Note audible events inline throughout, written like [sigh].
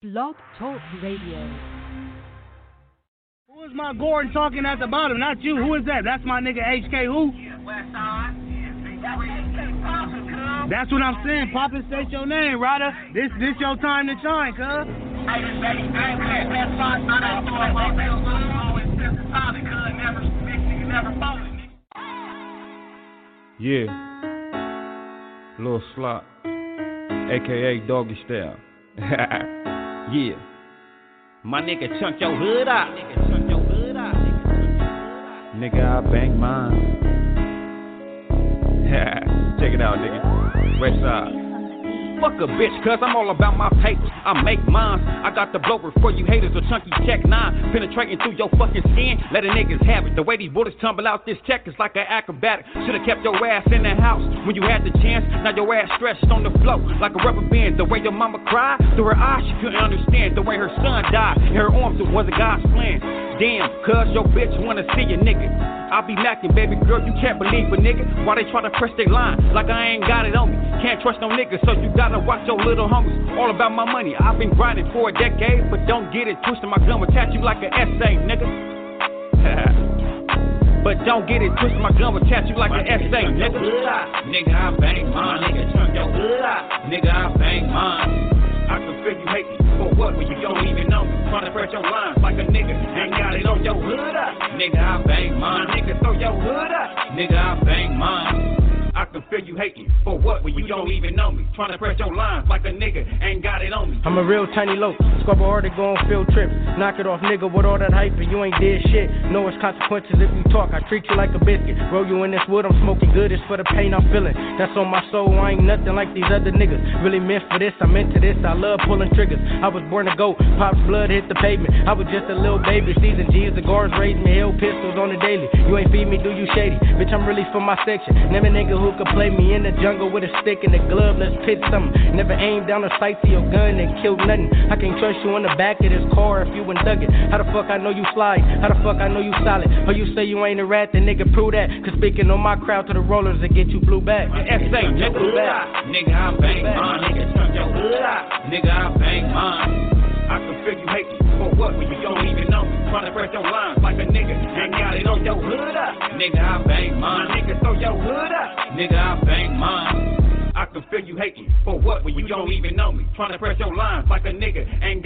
Blog Talk Radio. Who is my Gordon talking at the bottom? Not you. Who is that? That's my nigga HK who? That's what I'm saying. Papa, state your name, Ryder. This this your time to shine, cuz. Yeah. Little Slot, aka Doggy Style. [laughs] yeah. My nigga chunk your hood out. Nigga chunk your hood out. Nigga, I bang mine. [laughs] Check it out, nigga. West side. Fuck a bitch, cuz I'm all about my papers. I make mines. I got the blower for you haters, a chunky check nine. Penetrating through your fucking skin, letting niggas have it. The way these bullets tumble out this check is like an acrobatic. Should've kept your ass in the house when you had the chance. Now your ass stretched on the floor like a rubber band. The way your mama cried through her eyes, she couldn't understand. The way her son died in her arms, it wasn't God's plan. Damn, cuz your bitch wanna see a nigga. I be macking, baby girl, you can't believe a nigga. Why they try to press their line like I ain't got it on me. Can't trust no nigga, so you gotta watch your little homies. All about my money, I've been grinding for a decade, but don't get it twisted. My gun will attach you like an essay, nigga. [laughs] but don't get it twisted, my gun will attach you like an essay, nigga. Nigga, I bang mine, nigga, turn your hood. Nigga, I bang mine. I can feel you hate me for what when you don't even know me. Trying to press your lines like a nigga, ain't got it on your hood up. Nigga, I bang mine, nigga, throw your hood up. Nigga, I bang mine. I can feel you hating for what when you don't even know me. Trying to press your lines like a nigga ain't got it on me. I'm a real tiny low. Squabble already go on field trips. Knock it off, nigga, with all that hype, and you ain't did shit. Know it's consequences if you talk. I treat you like a biscuit. Roll you in this wood, I'm smoking good. It's for the pain I'm feeling. That's on my soul. I ain't nothing like these other niggas. Really meant for this. I'm into this. I love pulling triggers. I was born to go. Pop's blood hit the pavement. I was just a little baby. Season G's, the guards raised me. Hell pistols on the daily. You ain't feed me, do you shady? Bitch, I'm really for my section. Never nigga who could play me in the jungle with a stick and a glove. Let's pitch something. Never aim down the sights of your gun and kill nothing. I can't trust you in the back of this car if you ain't dug it. How the fuck I know you slide? How the fuck I know you solid? Or you say you ain't a rat, then nigga prove that. Cause speaking on my crowd to the rollers that get you blue back. SA, nigga, back. Nigga, I bang mine. Nigga, turn your hood out. Nigga, I bang mine. I can feel you hate me for what when you don't even Trying to press your lines like a nigga, ain't got it on your hood up. Nigga, I bang mine. Nigga, throw your hood up. Nigga, I bang mine. I can feel you hating for what when you don't even know me. Trying to press your lines like a nigga ain't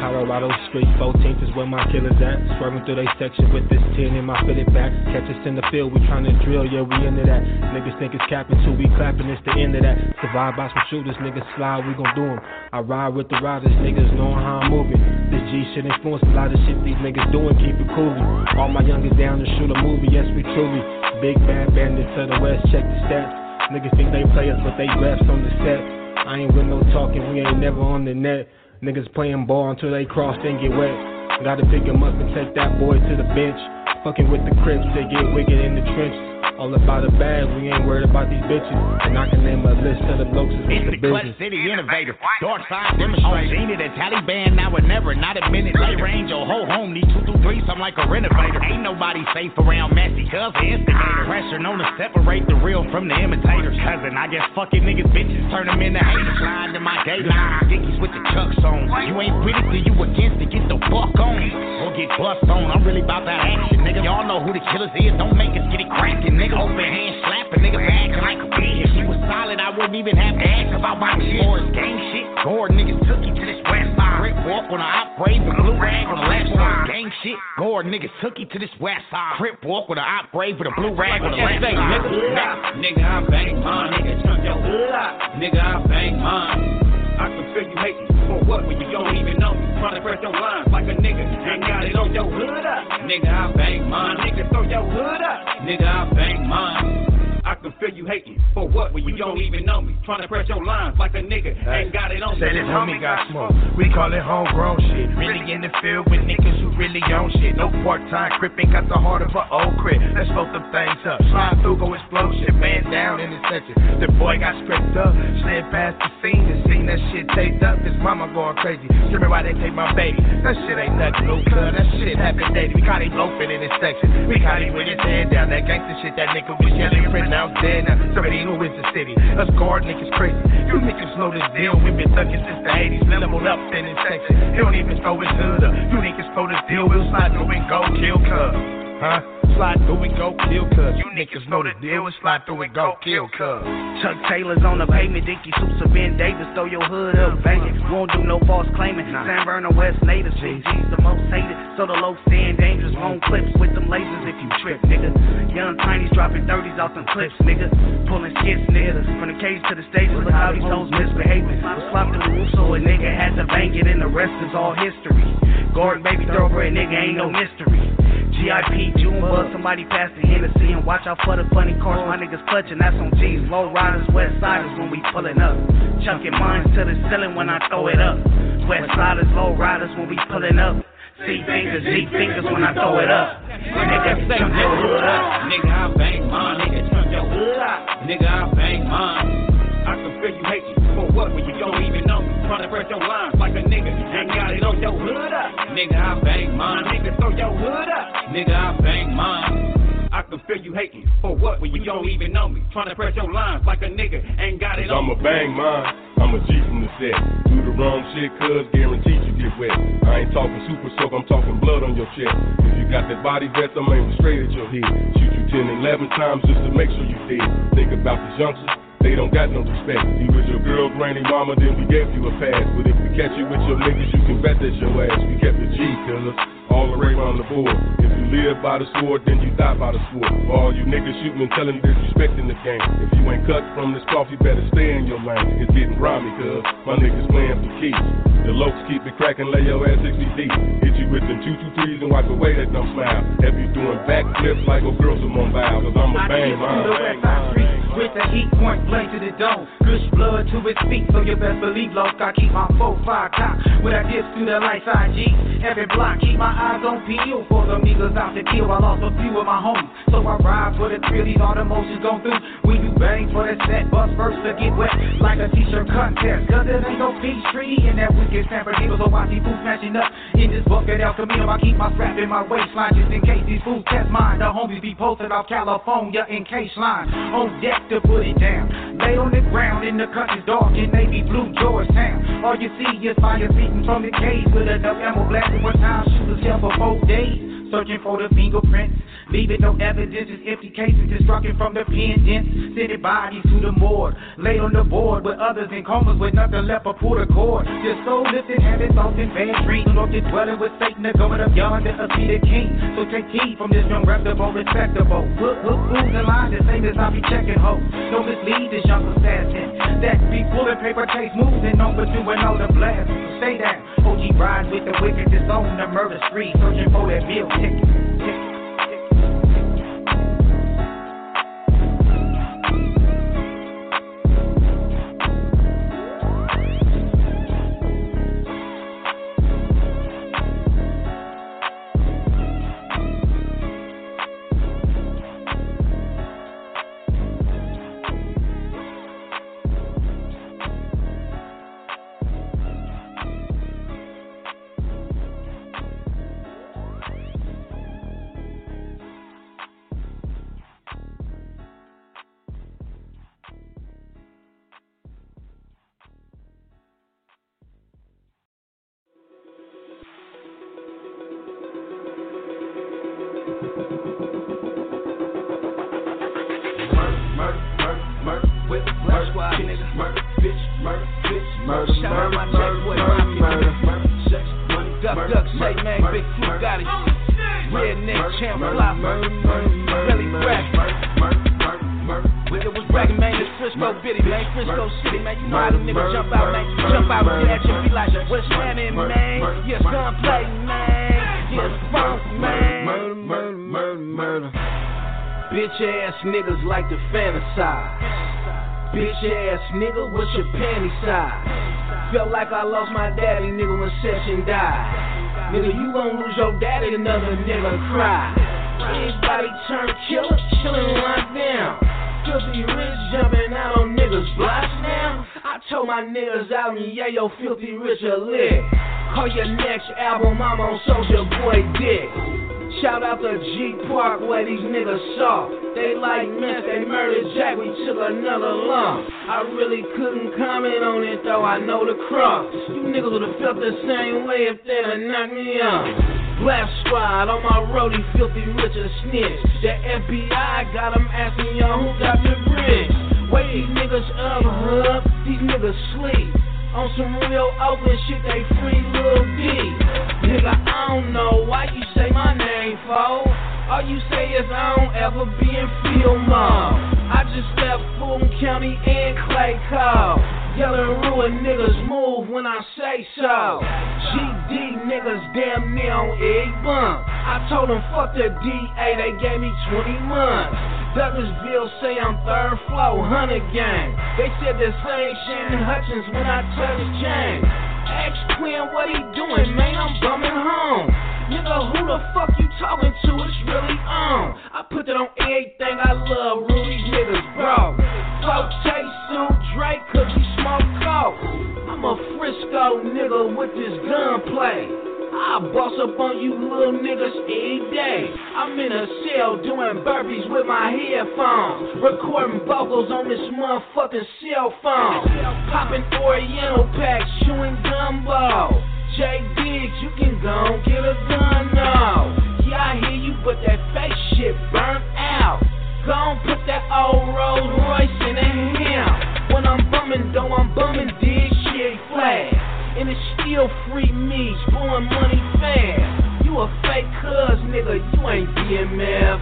Colorado Street 14th is where my killers at. Swerving through they section with this 10 in my fitted back. Catch us in the field, we trying to drill, yeah, we into that. Niggas think it's capping, so we clapping, it's the end of that. Survive by some shooters, niggas slide, we gon' do them. I ride with the riders, niggas knowing how I'm moving. This G shit influence a lot of shit these niggas doing, keep it cool. All my youngers down to shoot a movie, yes, we truly. Big bad bandits to the west, check the stats. Niggas think they play us, but they refs on the set. I ain't with no talking, we ain't never on the net. Niggas playing ball until they cross and get wet. Gotta pick 'em up and take that boy to the bench. Fucking with the crips, they get wicked in the trenches. All about the bag, we ain't worried about these bitches. And I can name a list of the blokes that's It's with the the Clutch business. City Innovator, Dark Side Demonstrator. Seen it at Taliban, now or never, not a minute later. Range your whole home, need two through three, I'm like a renovator. Ain't nobody safe around messy, cuz the instigator. Pressure known to separate the real from the imitators. Cousin, I guess fucking niggas bitches turn them into haters. Slide to my gate line, dickies with the chucks on. You ain't with it, then you against it, get the fuck on. Or get bust on, I'm really about that action, nigga. Y'all know who the killers is, don't make us get it cracking, nigga. Open hand slapping, nigga, acting like a bitch. If she was solid, I wouldn't even have to ask about my shit. Or gang shit, Gore niggas took you to this west side. Brick walk on the op brave, the blue rag on the left side. Gang shit, Gore niggas took you to this west side. Crip walk with the op brave with a blue rag on the left side. nigga, nigga, I bang mine. Nigga, turn your hood out. Nigga, I bang mine. I can feel you hating for what when you don't even know. Trying to press your lines like a nigga ain't got it on your hood up. Nigga, I bang mine. Nigga, throw your hood up. Nigga, I bang mine. I can feel you hating for what when you don't even know me. Trying to press your lines like a nigga ain't got it on me. Say this homie got smoke. We call it homegrown shit. Really in the field with niggas who really own shit. No part time crippin', got the heart of an old crip. Let's vote them things up. Slide through, go explode shit. Man down in the section. The boy got stripped up. Slid past the scene and seen that shit taped up. His mama going crazy. Screaming why they take my baby. That shit ain't nothing, no cuz. That shit happened daily. We caught him loafing in this section. We caught him with his head down. That gangster shit that nigga was yelling now I'm dead now. Somebody who is the city. Us guard niggas crazy. You niggas know this deal. we been thugging since the 80s. Leveled up in section. He don't even throw his hood up. You niggas throw this deal. We'll slide through and go kill cuz. Huh? Slide through and go kill cuz. You niggas know the deal. We slide through and go kill cuz. Chuck Taylor's on the pavement, Dickie of Ben Davis, throw your hood up, banging. Won't do no false claiming. San Vernon West natives, GG's the most hated. So the low stand dangerous, long clips with them lasers if you trip, nigga. Young Tiny's dropping 30s off them clips, nigga. Pulling skits, nigga. From the cage to the stage, look how these hoes misbehaving. Was flopped through the roof, so a nigga had to bang it, and the rest is all history. Gordon, baby, thoroughbred nigga, ain't no mystery. GIP, June bug, somebody pass the Hennessy and watch out for the funny cars. My niggas clutching, that's on G's. Low riders, west siders when we pulling up. Chucking mines to the ceiling when I throw it up. West siders, low riders when we pulling up. C fingers, Z fingers when I throw it up. Nigga, jump your hood up. Nigga, I bang mine. Nigga, jump your hood up. Nigga, I bang mine. I can feel you hate you for what when you don't even know me. Trying to press your lines like a nigga and got it on your hood up. Nigga, I bang mine. Nigga, throw your hood up. Nigga, I bang mine. I can feel you hating for what when you don't even know me. Trying to press your lines like a nigga ain't got it on I'ma bang mine. I'm a G from the set. Do the wrong shit, cuz guaranteed you get wet. I ain't talking super soak, I'm talking blood on your chest. If you got that body vest, I'm aiming straight at your head. Shoot you 10, 11 times just to make sure you dead. Think about the youngsters. They don't got no respect. You was your girl, granny, mama, then we gave you a pass. But if we catch you with your niggas, you can bet that's your ass. We kept the G, cuz all the way around the board. If you live by the sword, then you die by the sword. For all you niggas shooting and telling disrespecting the game. If you ain't cut from this cloth, you better stay in your lane. It's getting grimy, cuz my niggas playing for keeps. The lokes keep it cracking, lay your ass 60 deep. Hit you with them two two threes and wipe away that dumb smile. Have you doing backflips like a girl some on bow, cause I'm a bang mine. With the heat point blank to the dome. Gush blood to his feet, so you best believe, loc. I keep my 4-5 cock. With a dips through the lights, IG. Every block, keep my eyes on peel. For the niggas out to kill, I lost a few of my homies. So I ride for the thrill, these all the motions gone through. We do bang for the set, bust first to get wet. Like a t-shirt contest. Cause there ain't no peace tree in that wicked San Bernardino. So I see food smashing up in this bucket El Camino. I keep my strap in my waistline just in case these fools test mine. The homies be posted off California in case line. On deck to put it down. Lay on the ground in the country dark in navy blue Georgetown. All you see is fire beating from the cage with enough ammo blasting one time shooters here for four days. Searching for the fingerprints, leaving no evidence, just empty cases destructing from the pen pendants. Sending bodies to the morgue, laid on the board with others in comas with nothing left but pull the cord. Your soul lifted, habits off in bad dreams. North is dwelling with Satan, they're going up yonder see the king. So take heed from this young reputable, respectable. Look, look, fools in line, the same as I be checking hoes. Don't mislead this young assassin. That be pulling paper chase moves and on doing all the blast. Stay down. OG ride with the wicked, on the murder spree, searching for that bill ticket. ticket. Niggas like to fantasize. Bitch ass nigga, what's your panty size? Felt like I lost my daddy, nigga, when Session died. Nigga, you gon' lose your daddy, another nigga cry. Anybody turn killer, chillin' right down. Filthy rich jumping out on niggas' blocks now. I told my niggas out in yeah, yo, filthy rich a lick. Call your next album, I'm on Soldier Boy Dick. Shout out to G Park where these niggas soft. They like mess, they murdered Jack, we took another lump. I really couldn't comment on it though, I know the cross. You niggas would've felt the same way if they'd have knocked me off. Black squad on my roadie, filthy Richard snitch. The FBI got them asking y'all who got the bridge. Wake these niggas up, hub, these niggas sleep. On some real Oakland shit, they free Lil D. Nigga, I don't know why you say my name, fo. All you say is I don't ever be in field mode. I just left Fulton County and Clay Cole. Yelling ruin niggas move when I say so. GD niggas damn near on egg bump. I told them fuck the DA, they gave me 20 months. Douglasville say I'm third floor, hundred gang. They said the same shit in Hutchins when I touched chain. Ask Quinn what he doing, man, I'm bumming home. Nigga, who the fuck you talking to? It's really on. I put that on everything I love, Rudy's niggas, bro. Taste suit, Drake, cause he smoke coke. I'm a Frisco nigga with this gunplay. I boss up on you little niggas every day. I'm in a cell doing burpees with my headphones. Recording vocals on this motherfucking cell phone. Popping Oriental packs, chewing gumbo. J Diggs, you can go get a gun now. Yeah, I hear you, but that fake shit burnt out. Go put that old Rolls Royce in a him. When I'm bumming, though I'm bumming, dig shit flat. And it's still free me, blowing money fast. You a fake cuz, nigga, you ain't DMF.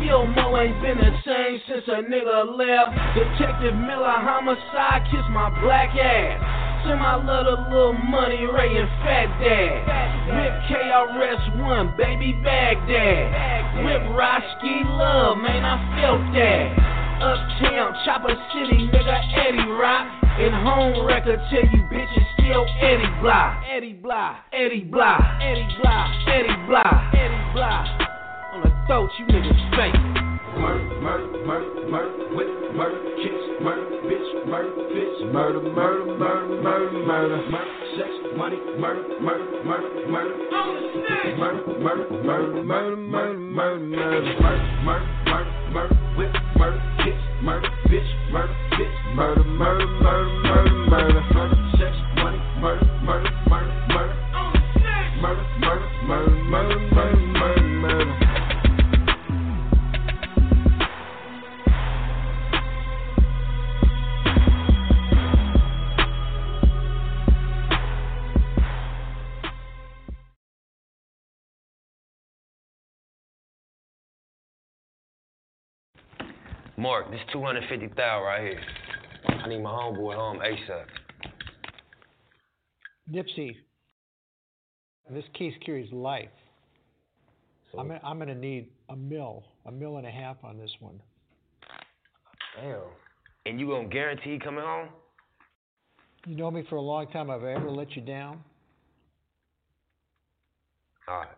Bill Mo ain't been the same since a nigga left. Detective Miller homicide, kiss my black ass. Send my little little money, Ray and Fat Dad. Whip KRS1, baby Baghdad. Whip Roski Love, man, I felt that. Uptown, Chopper City, nigga, Eddie Rock. And home record tell you bitches still Eddie Blah. Eddie Blah, Eddie Blah, Eddie Blah, Eddie Blah, Eddie Blah. On the throat, you niggas fake. Murder, murder, murder, murder, whip, murder, kiss, murder, bitch, murder, bitch, murder, murder, murder, murder, murder, murder, sex, money, murder, murder, murder, murder, murder, murder, murder, murder, murder, murder, murder, murder, murder, murder, murder, whip, murder, kiss, murder, bitch, murder, bitch, murder, murder, murder, murder, murder, murder, sex, money, murder, murder, murder, murder, murder, murder, murder, murder, murder, murder, Mark, this 250 thou right here. I need my homeboy home ASAP. Nipsey, this case carries life. I'm, gonna- I'm gonna need a mill, a mill and a half on this one. Damn. And you gonna guarantee coming home? You know me for a long time. Have I ever let you down? All right.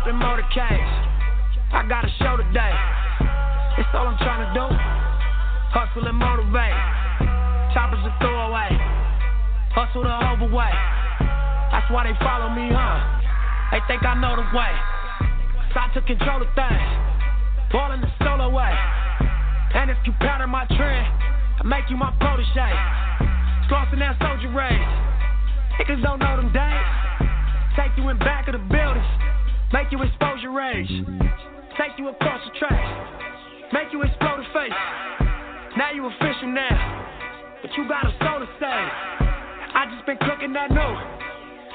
Up in motorcades. I got a show today. It's all I'm trying to do. Hustle and motivate. Choppers a throwaway. Hustle the overweight. That's why they follow me, huh? They think I know the way. So I took control of things. Ballin' the solo way. And if you pattern my trend, I make you my protege. Flossing that soldier race. Niggas don't know them days. Take you in back of the buildings. Make you expose your rage. Take you across the tracks. Make you explode the face. Now you official now. But you got a soul to save. I just been cooking that new.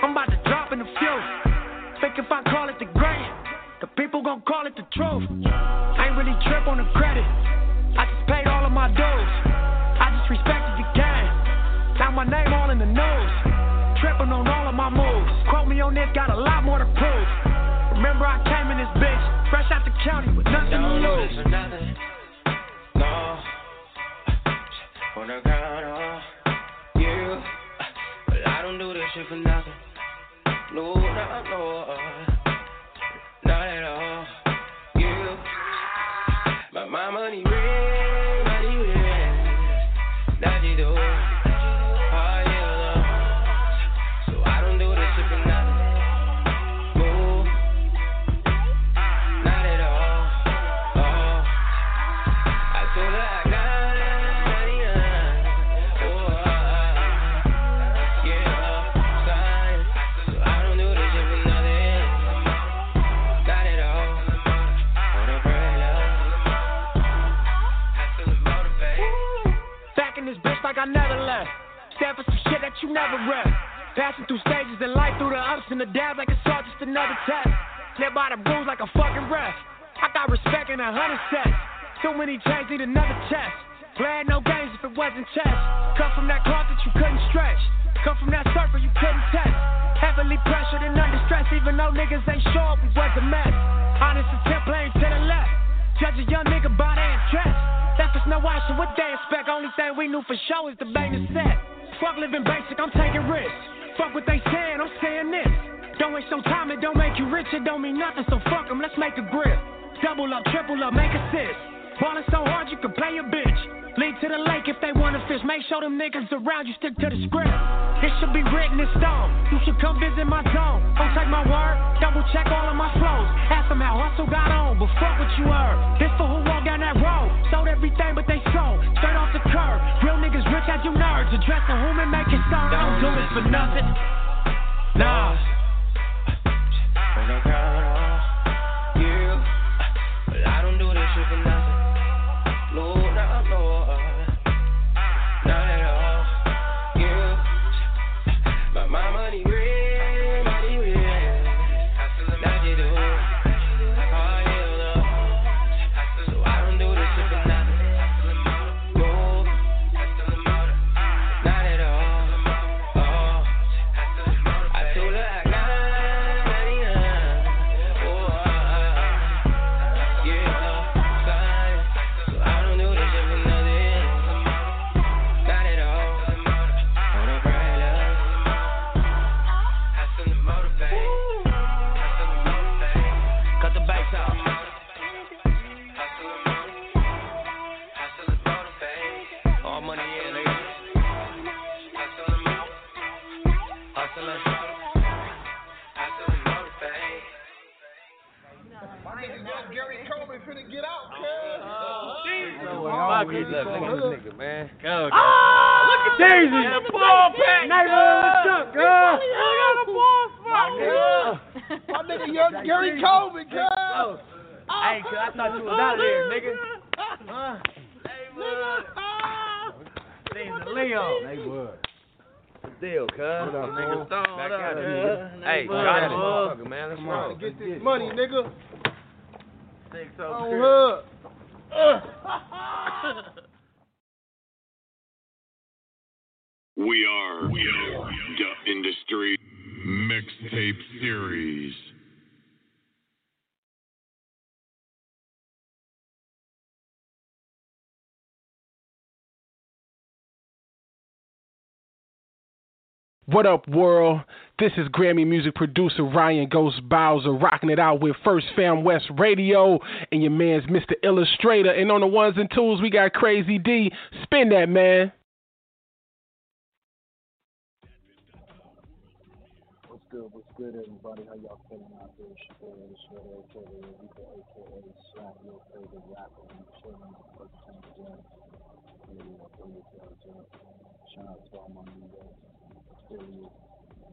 I'm about to drop in a few. Think if I call it the great, the people gon' call it the truth. I ain't really trip on the credit. I just paid all of my dues. I just respected the game. Now my name all in the news. Tripping on all of my moves. Quote me on this, got a lot more to prove. Remember I came in this bitch, fresh out the county with nothing to lose. No, wanna count on you, uh, but I don't do this shit for nothing. No, no, no, uh. You never read. Passing through stages in life, through the ups and the downs like it's all just another test. Live by the rules like a fucking ref. I got respect in a hundred sets. Too many chains need another test. Playing no games if it wasn't chess. Come from that cloth that you couldn't stretch. Come from that surfer you couldn't test. Heavily pressured and under stress, even though niggas ain't sure we was a mess. Honest attempt playing to the left. Judge a young nigga by their interest. Left us no option, what they expect? Only thing we knew for sure is the bang is set. Fuck living basic, I'm taking risks. Fuck what they saying, I'm saying this. Don't waste no time, it don't make you rich, it don't mean nothing, so fuck 'em, let's make a grip. Double up, triple up, make assist. Ballin' so hard you can play a bitch. Lead to the lake if they wanna fish. Make sure them niggas around you stick to the script. This should be written in stone. You should come visit my zone. Don't take my word, double check all of my flows. Ask them how hustle got on, but fuck what you heard. This for who walked down that road. Sold everything but they sold. Straight off the curb. Real niggas you nerds. Addressing whom and make it sound. I don't do this for nothing. Nah. Wanna count on you, but I don't do this shit for nothing. What up, world? This is Grammy music producer Ryan Ghost Bowser rocking it out with First Fam West Radio and your man's Mr. Illustrator. And on the ones and twos, we got Crazy D. Spin that, man. What's good? What's good, everybody? How y'all feeling out there? It's your boy Illustrator, aka Rico, aka Slap, your favorite rapper. I'm chilling with First tails up. Shout out to all my New York affiliate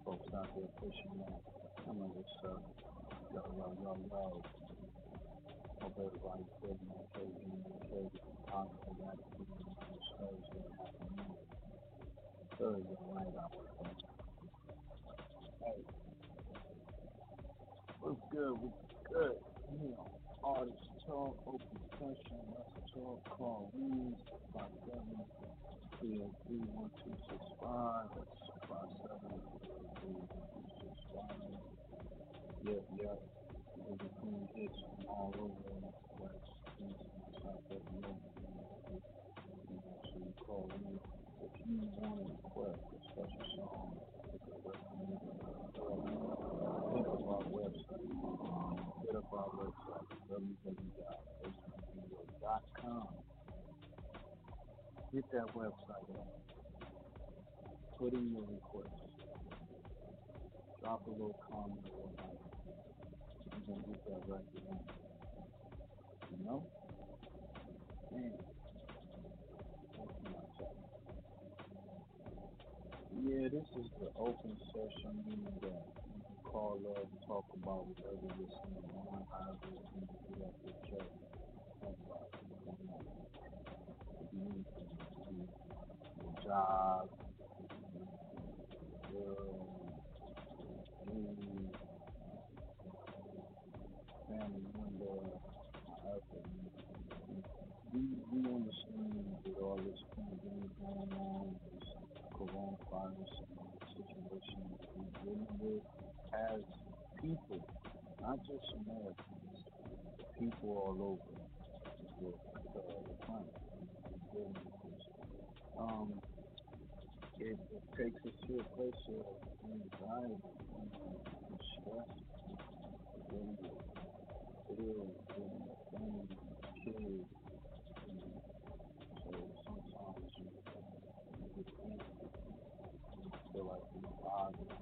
folks out there pushing that. I know what's up. Yo, yo, yo, yo. Hope everybody's good, man. KB, man. Positive attitude, man. It's Thursday afternoon. Thursday night, I would think. Hey. What's good? What's good? You know, artist talk, open session, let's talk, call me, 57 303 1265. That's 57 Yep, yep. We're between hits from all over the North. You know, so you call me if you want to request a special song, hit up our website. Hit up our website, www.facebookvideo.com. Hit that website up. Put in your request. Drop a little comment or whatnot. You're going to get that record on. You know? Yeah, this is the open session, that you can call up and talk about whatever you're seeing on, however get chest. Talk about what's going on. Anything, your job, girl, you, family member, however. We, we understand that all this pandemic going on, this coronavirus situation that we're dealing with as people, not just Americans, people all over the, uh, planet. Um, it, it takes us to a place of anxiety and stress. It really it is dealing with family, kids. And so sometimes you, you get anxious. You feel like you're bothered.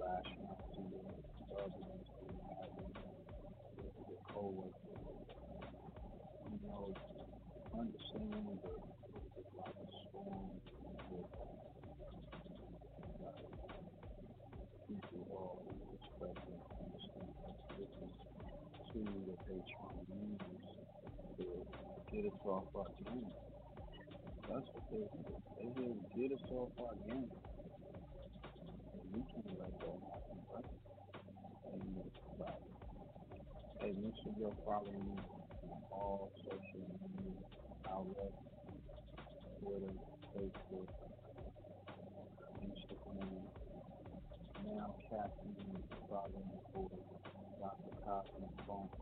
Lashing out to your loved ones, your co-workers. You know, understand that it's like a storm with like people all expecting understand this is tool that they try to get us off our game. That's what they do. They to get us off our game. And we can't let that happen, right? And like, hey, make sure you're following me on all social media outlets, Twitter, Facebook, Instagram. Now Caffeine is following for Dr. Cosmo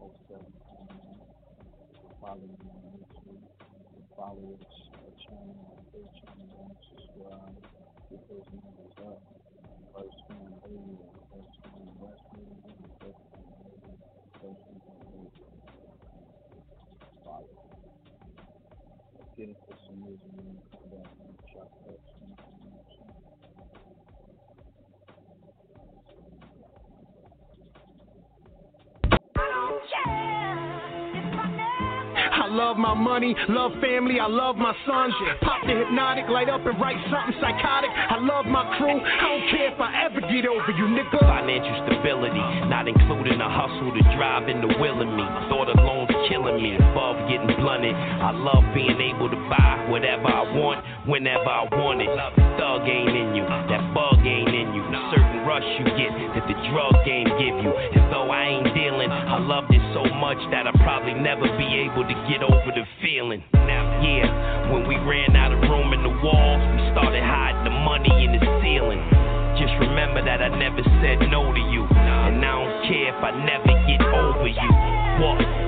07 Follow me on YouTube. Follow us, our channel on Patreon. Subscribe. Get those numbers up. First Fam Radio, First Fam West Radio, First Fam Radio, First Fam Radio. Follow. Get into some music and come back and chop up love my money, love family, I love my sons. Pop the hypnotic, light up and write something psychotic. I love my crew, I don't care if I ever get over you, nigga. Financial stability, not including the hustle to drive in the will of me. Thought alone killing me, above getting blunted. I love being able to buy whatever I want, whenever I want it. Thug ain't in you, that bug ain't in you. Certain rush you get that the drug game give you. Loved it so much that I probably never be able to get over the feeling. Now, yeah, when we ran out of room in the walls, we started hiding the money in the ceiling. Just remember that I never said no to you. And I don't care if I never get over you. What?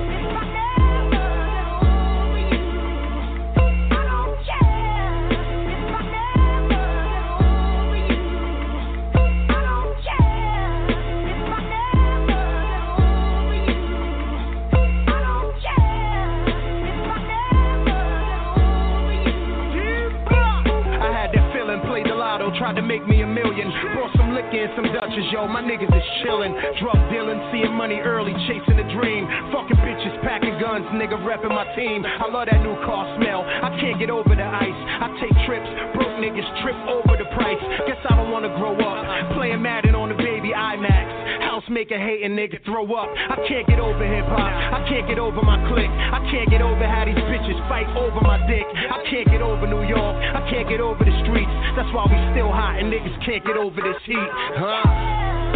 Some Dutchess, yo. My niggas is chillin'. Drug dealing, seeing money early, chasing a dream. Fucking bitches, packing guns, nigga reppin' my team. I love that new car smell. I can't get over the ice. I take trips, broke niggas trip over the price. Guess I don't wanna grow up. Playing Madden on the baby IMAX. House making hating nigga throw up. I can't get over hip hop. I can't get over my clique. I can't get over how these bitches fight over my dick. I can't get over New York. I can't get over the streets. That's why we still hot and niggas can't get over this heat. Huh?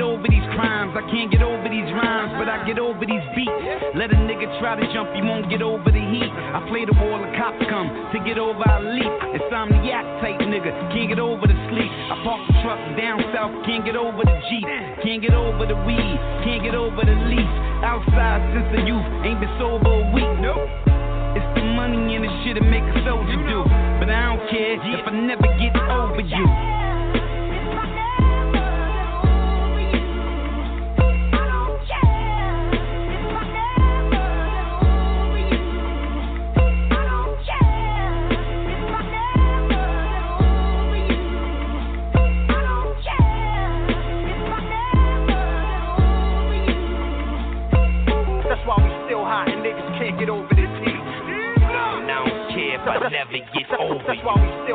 Get over these crimes, I can't get over these rhymes, but I get over these beats. Let a nigga try to jump, he won't get over the heat. I play the ball, the cops come to get over, I leap. Insomniac type nigga, can't get over the sleep. I park the truck down south, can't get over the Jeep. Can't get over the weed, can't get over the leaf. Outside since the youth, ain't been sober a week. Nope. It's the money and the shit that make a soldier do. But I don't care if I never get over you.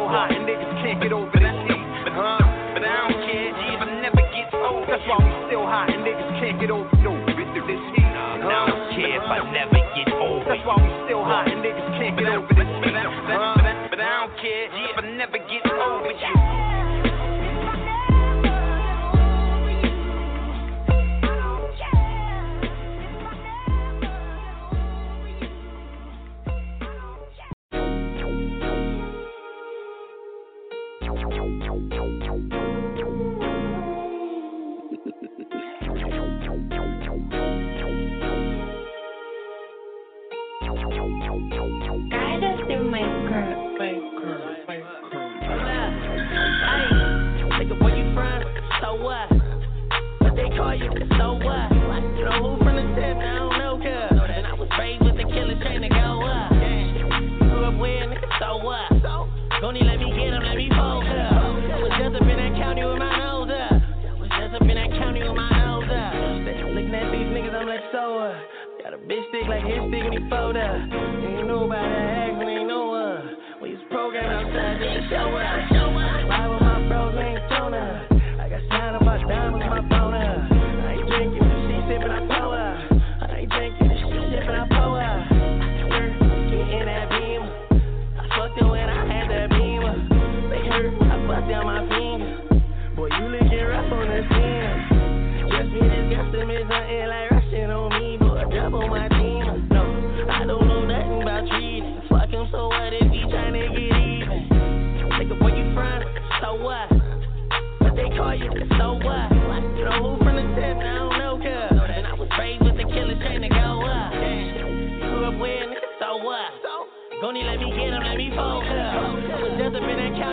Still hot and niggas can't get over this heat. Huh? But I don't care if I never get over That's why we still hot and niggas can't get over no, this heat. And I don't care if I never get over That's why we still hot and niggas can't get over this heat. Huh? But I don't care if I never get over you. A like he fold up. Ain't nobody ask, ain't no one. We was programmed outside, didn't show up.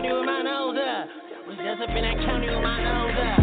County with my nose up. Was just up in that county with my nose up.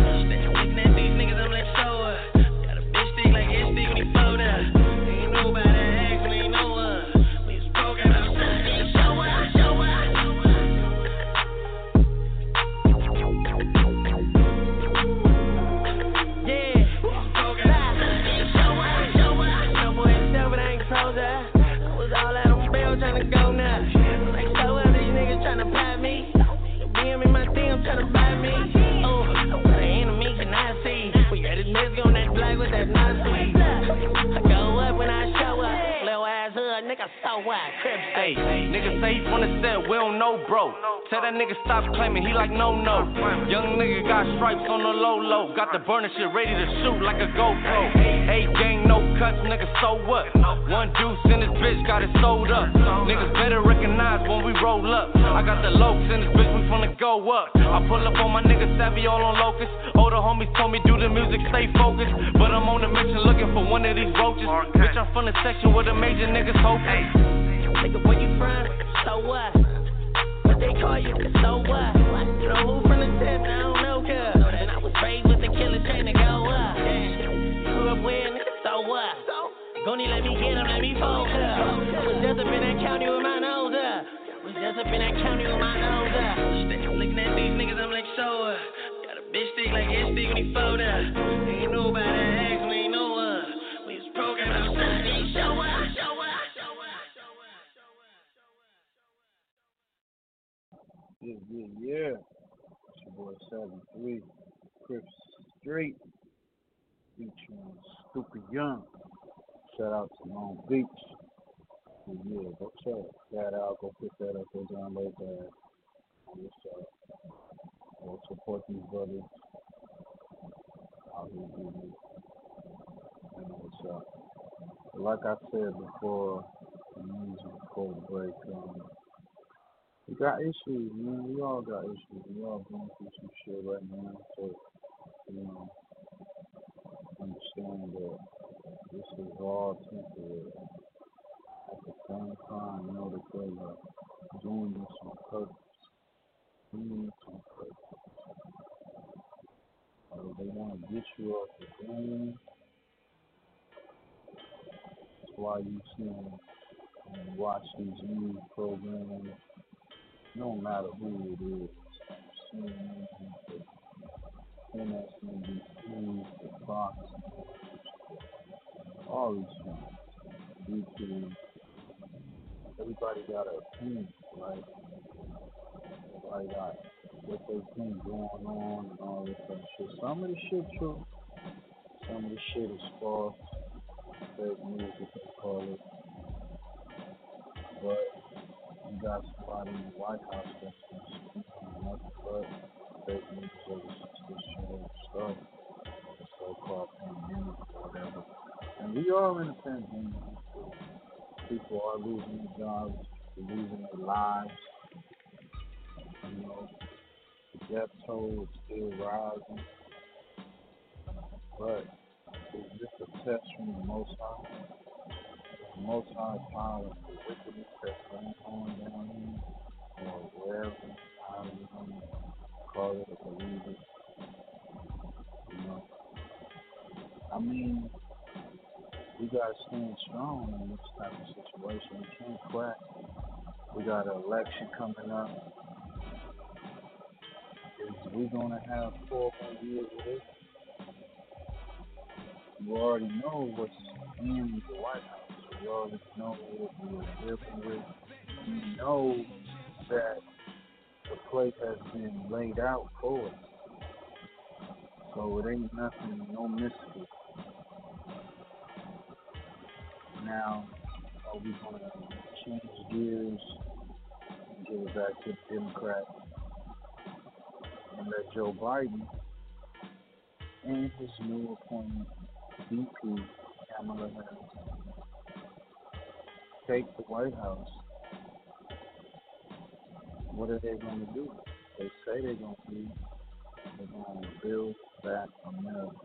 whack. Hey, nigga say he from the set, we don't know, bro. Tell that nigga stop claiming, he like no no. Young nigga got stripes on the low low, got the burner shit ready to shoot like a GoPro. Hey, gang no cuts, nigga so what? One deuce in this bitch got it sold up. Niggas better recognize when we roll up. I got the lokes in this bitch, we finna go up. I pull up on my nigga savvy all on locust. Older homies told me do the music, stay focused. But I'm on a mission looking for one of these roaches. Bitch, I'm from the section where the major niggas hoping. Nigga, where you from? So what? What they call you? So what? You don't move from the tip, I don't know, cuz. And I was raised with the killer train to go up. Grew up with nigga, so what? Gonna let me get him, let me fold up. Was just up in that county with my nose up. Was just up in that county with my nose up. Looking at these niggas, I'm like, so what? Got a bitch stick like his stick when he fold up. Ain't nobody Yeah, yeah, yeah. It's your boy Seven Three, Chris Street, featuring Stupid Young. Shout out to Long Beach. Yeah, yeah, go check that out. Go pick that up. Go download that. What's up? Go support these brothers out here getting it. You know what's up. Like I said before, the music before the break, um, we got issues, man. We all got issues. We all going through some shit right now. So, you know, understand that this is all temporary. At the same time, know that they are doing this on purpose. Doing this on purpose. Uh, they want to get you off the game. That's why you see and watch these news programs no matter who it is, CNN, MSNBC, the Fox, all these things, YouTube, everybody got an opinion, right? Everybody got what they think going on and all this other shit. Some of the shit true, some of the shit is false, fake news, as they call it. But got somebody in the White House speaking nothing but fake news over this shit stuff, the so-called pandemic or whatever. And we are in a pandemic. People are losing their jobs, they're losing their lives. You know, the death toll is still rising. But is this a test from the Most High? Most High power the wickedness that's going down here, or wherever, however you to call it or believe. You know, I mean, we gotta stand strong in this type of situation. We can't quack. We got an election coming up. Is we gonna have four more years of this? You already know what's in the White House. You already know what we're dealing with. You know that the plate has been laid out for us. So it ain't nothing, no mystery. Now, are we going to change gears and give it back to the Democrats and let Joe Biden and his new appointment VP, Kamala Harris, take the White House? What are they going to do? They say they're going to do. They're going to build back America.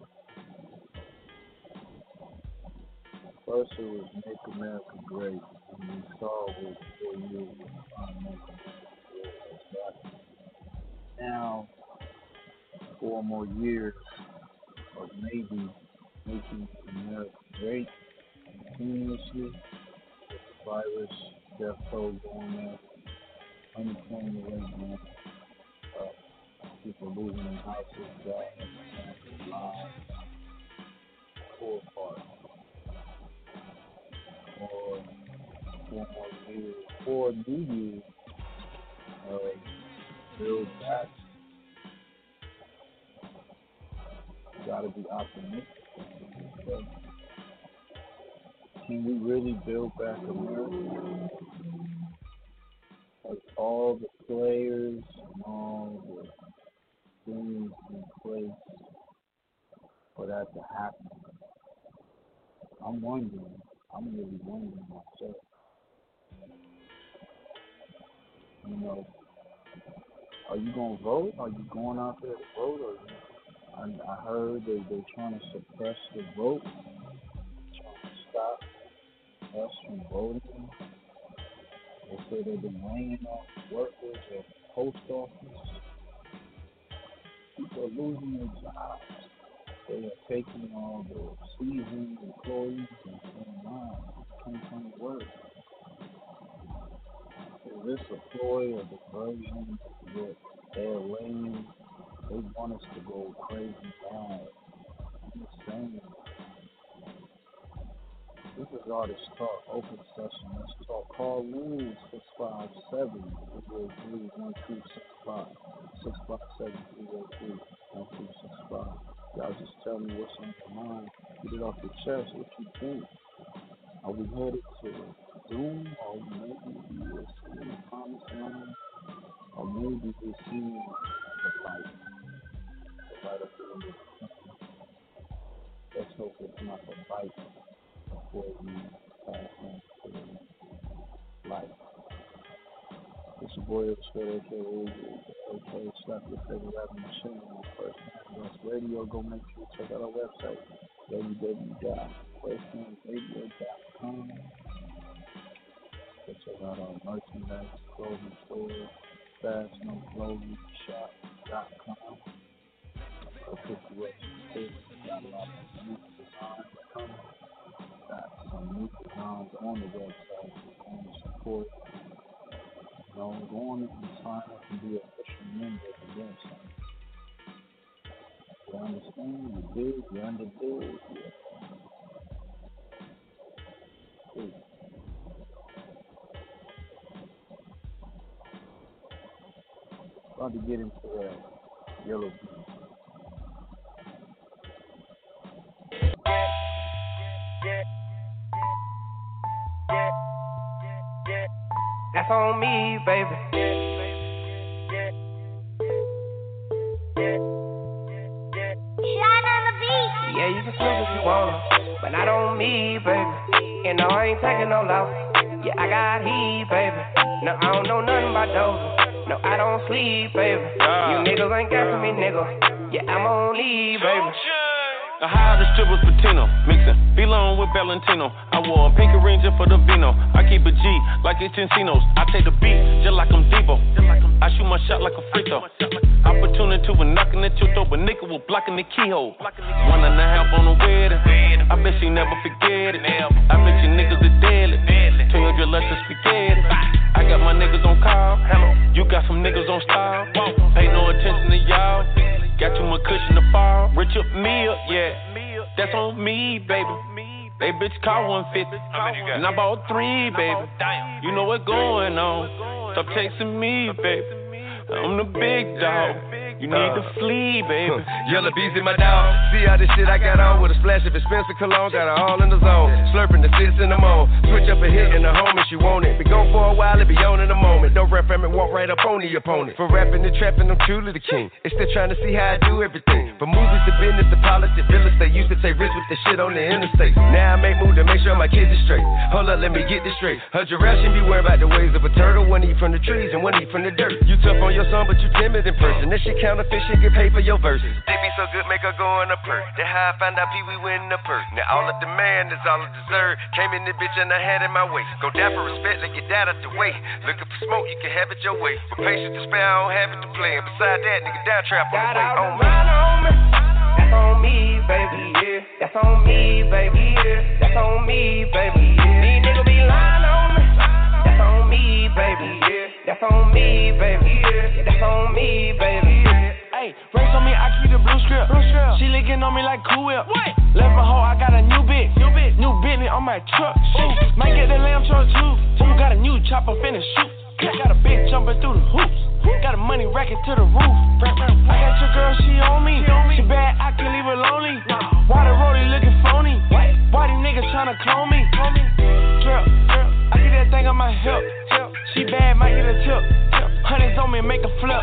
First, it was Make America Great, and we saw what make great. Now, four more years of maybe making America great continuously virus, death toll going up, unemployment rate going up, people losing their houses, uh, jobs, lives, poor part or four more years, four new years of uh, build back. Gotta be optimistic. Can we really build back America? all the players and all the things in place for that to happen. I'm wondering, I'm really wondering myself. You know, are you gonna vote? Are you going out there to vote? Or I, I heard they they're trying to suppress the vote, us from voting. They say they've been laying off workers at post office. People are losing their jobs. They are taking all the seasoned employees and saying, wow, can't come to work. Is this a ploy or diversion with their lane? They want us to go crazy bad. I'm saying. This is Artist Talk, open session. Let's talk. Call in 657 303 1265. 657 303 1265. Y'all just tell me what's on your mind. Get it off your chest. What you think? Are we headed to doom? Or maybe we're seeing the promised land? Or maybe we're seeing the light? The light of the tunnel. Let's hope it's not the light before we pass into life. It's your boy Upstate, aka aka Slap Your Favorite Rapper Machine on First West Radio. Go make sure you check out our website, www.firstfamradio.com. Check out our merchandise, clothing store, fastnoteclothingshop.com. Go pick you up. Got a lot of new designs coming. Some new designs on the website. And support. You know, go on and sign up and be an official member of the website. You understand? You dig? You? Yeah. About to get into that yellow beat. That's on me, baby. Yeah, you can smoke if you wanna, but not on me, baby. You know I ain't taking no loss. Yeah, I got heat, baby. No, I don't know nothing about those. No, I don't sleep, baby. You niggas ain't got for me, nigga. Yeah, I'm on leave, baby. I hired the strippers Patino, mixing Belong with Valentino. I wore a pink ranger for the vino. I keep a G like it's Encinos. I take the beat just like I'm Devo. I shoot my shot like a free throw. Opportunity when knocking at your door, but nigga was blocking the keyhole. One and a half on the wedding. I bet she never forget it. I bet you niggas are deadly. Tell your drill the spaghetti. I got my niggas on call. Hello you got some niggas on style. Pay no attention to y'all. Got too much cushion to fall. Rich up me up, yeah. That's on me, baby. They bitch call 150. And I bought three, baby. You know what's going on. Stop chasing me, baby. I'm the big dog. You need to uh, flee, [laughs] baby. Yellow bees in my dog. See how this shit I got on with a splash of expensive cologne. Got her all in the zone. Slurping the sits in the moan. Switch up a hit in the home if she want it. Be gone for a while, it be on in a moment. Don't rap from it, walk right up on the opponent. For rapping and trapping, I'm truly the king. It's still trying to see how I do everything. From movies to business to politics, real estate. Used to take risks with the shit on the interstate. Now I make moves to make sure my kids are straight. Hold up, let me get this straight. Her giraffe should be worried about the ways of a turtle. One eat from the trees and one eat from the dirt. You tough on your son, but you timid in person. That shit counterfeit, shit get paid for your verses. They be so good, make her go in a perk. That how I found out Pee Wee winning the perk. Now all the demand is all I deserve. Came in the bitch and I had it my way. Go down for respect, let get that out the way. Looking for smoke, you can have it your way. But patience to spare, I don't have it to play. And beside that, nigga, down trap on the way. On oh, me. That's on me, baby. Yeah. That's on me, baby. Yeah. That's on me, baby. Yeah. These niggas be lying on me. That's on me, baby. Yeah. That's on me, baby. Yeah. That's on me, baby. Hey, race on me, I keep the blue strip. Blue strip. She licking on me like Cool Whip. What? Left my hoe, I got a new bitch. New bitch. New Bentley on my truck. Ooh. Might get the lamb truck too. Ooh, got a new chopper finna shoot. Got a bitch jumping through the hoops. Got a money racket to the roof. I got your girl, she on me. She bad, I can leave her lonely. Why the roadie looking phony? Why these niggas tryna clone me? Drip, I get that thing on my hip. She bad, might get a tip. Hundreds on me, make a flip.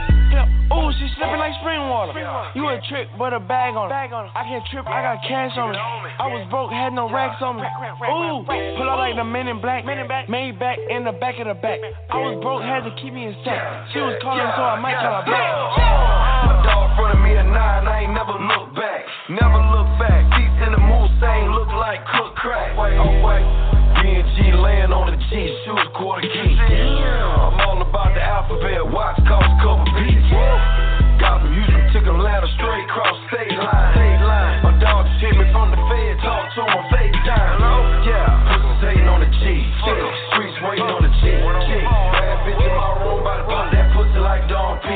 Ooh, she slipping like spring water. You a trick, but a bag on her. I can't trip, I got cash on me. I was broke, had no racks on me. Ooh, pull out like the men in black. Made back in the back of the back. I was broke, had to keep me in sack. She was calling, so I might call her back. My dog front of me at nine, I ain't never look back. Never look back. Teeth in the mood, same look like cook crack. Wait, oh wait. B&G laying on the G, shoes quarter key. I'm all about the alphabet, watch cost couple beats. Got them Houston, took them ladder straight cross state line. State line. My dogs hit me from the Fed, talk to them FaceTime. Hello. Yeah, pussies hating on the G. Streets waiting on the G. G. Bad bitch in my room, about to pop that pussy like Don P.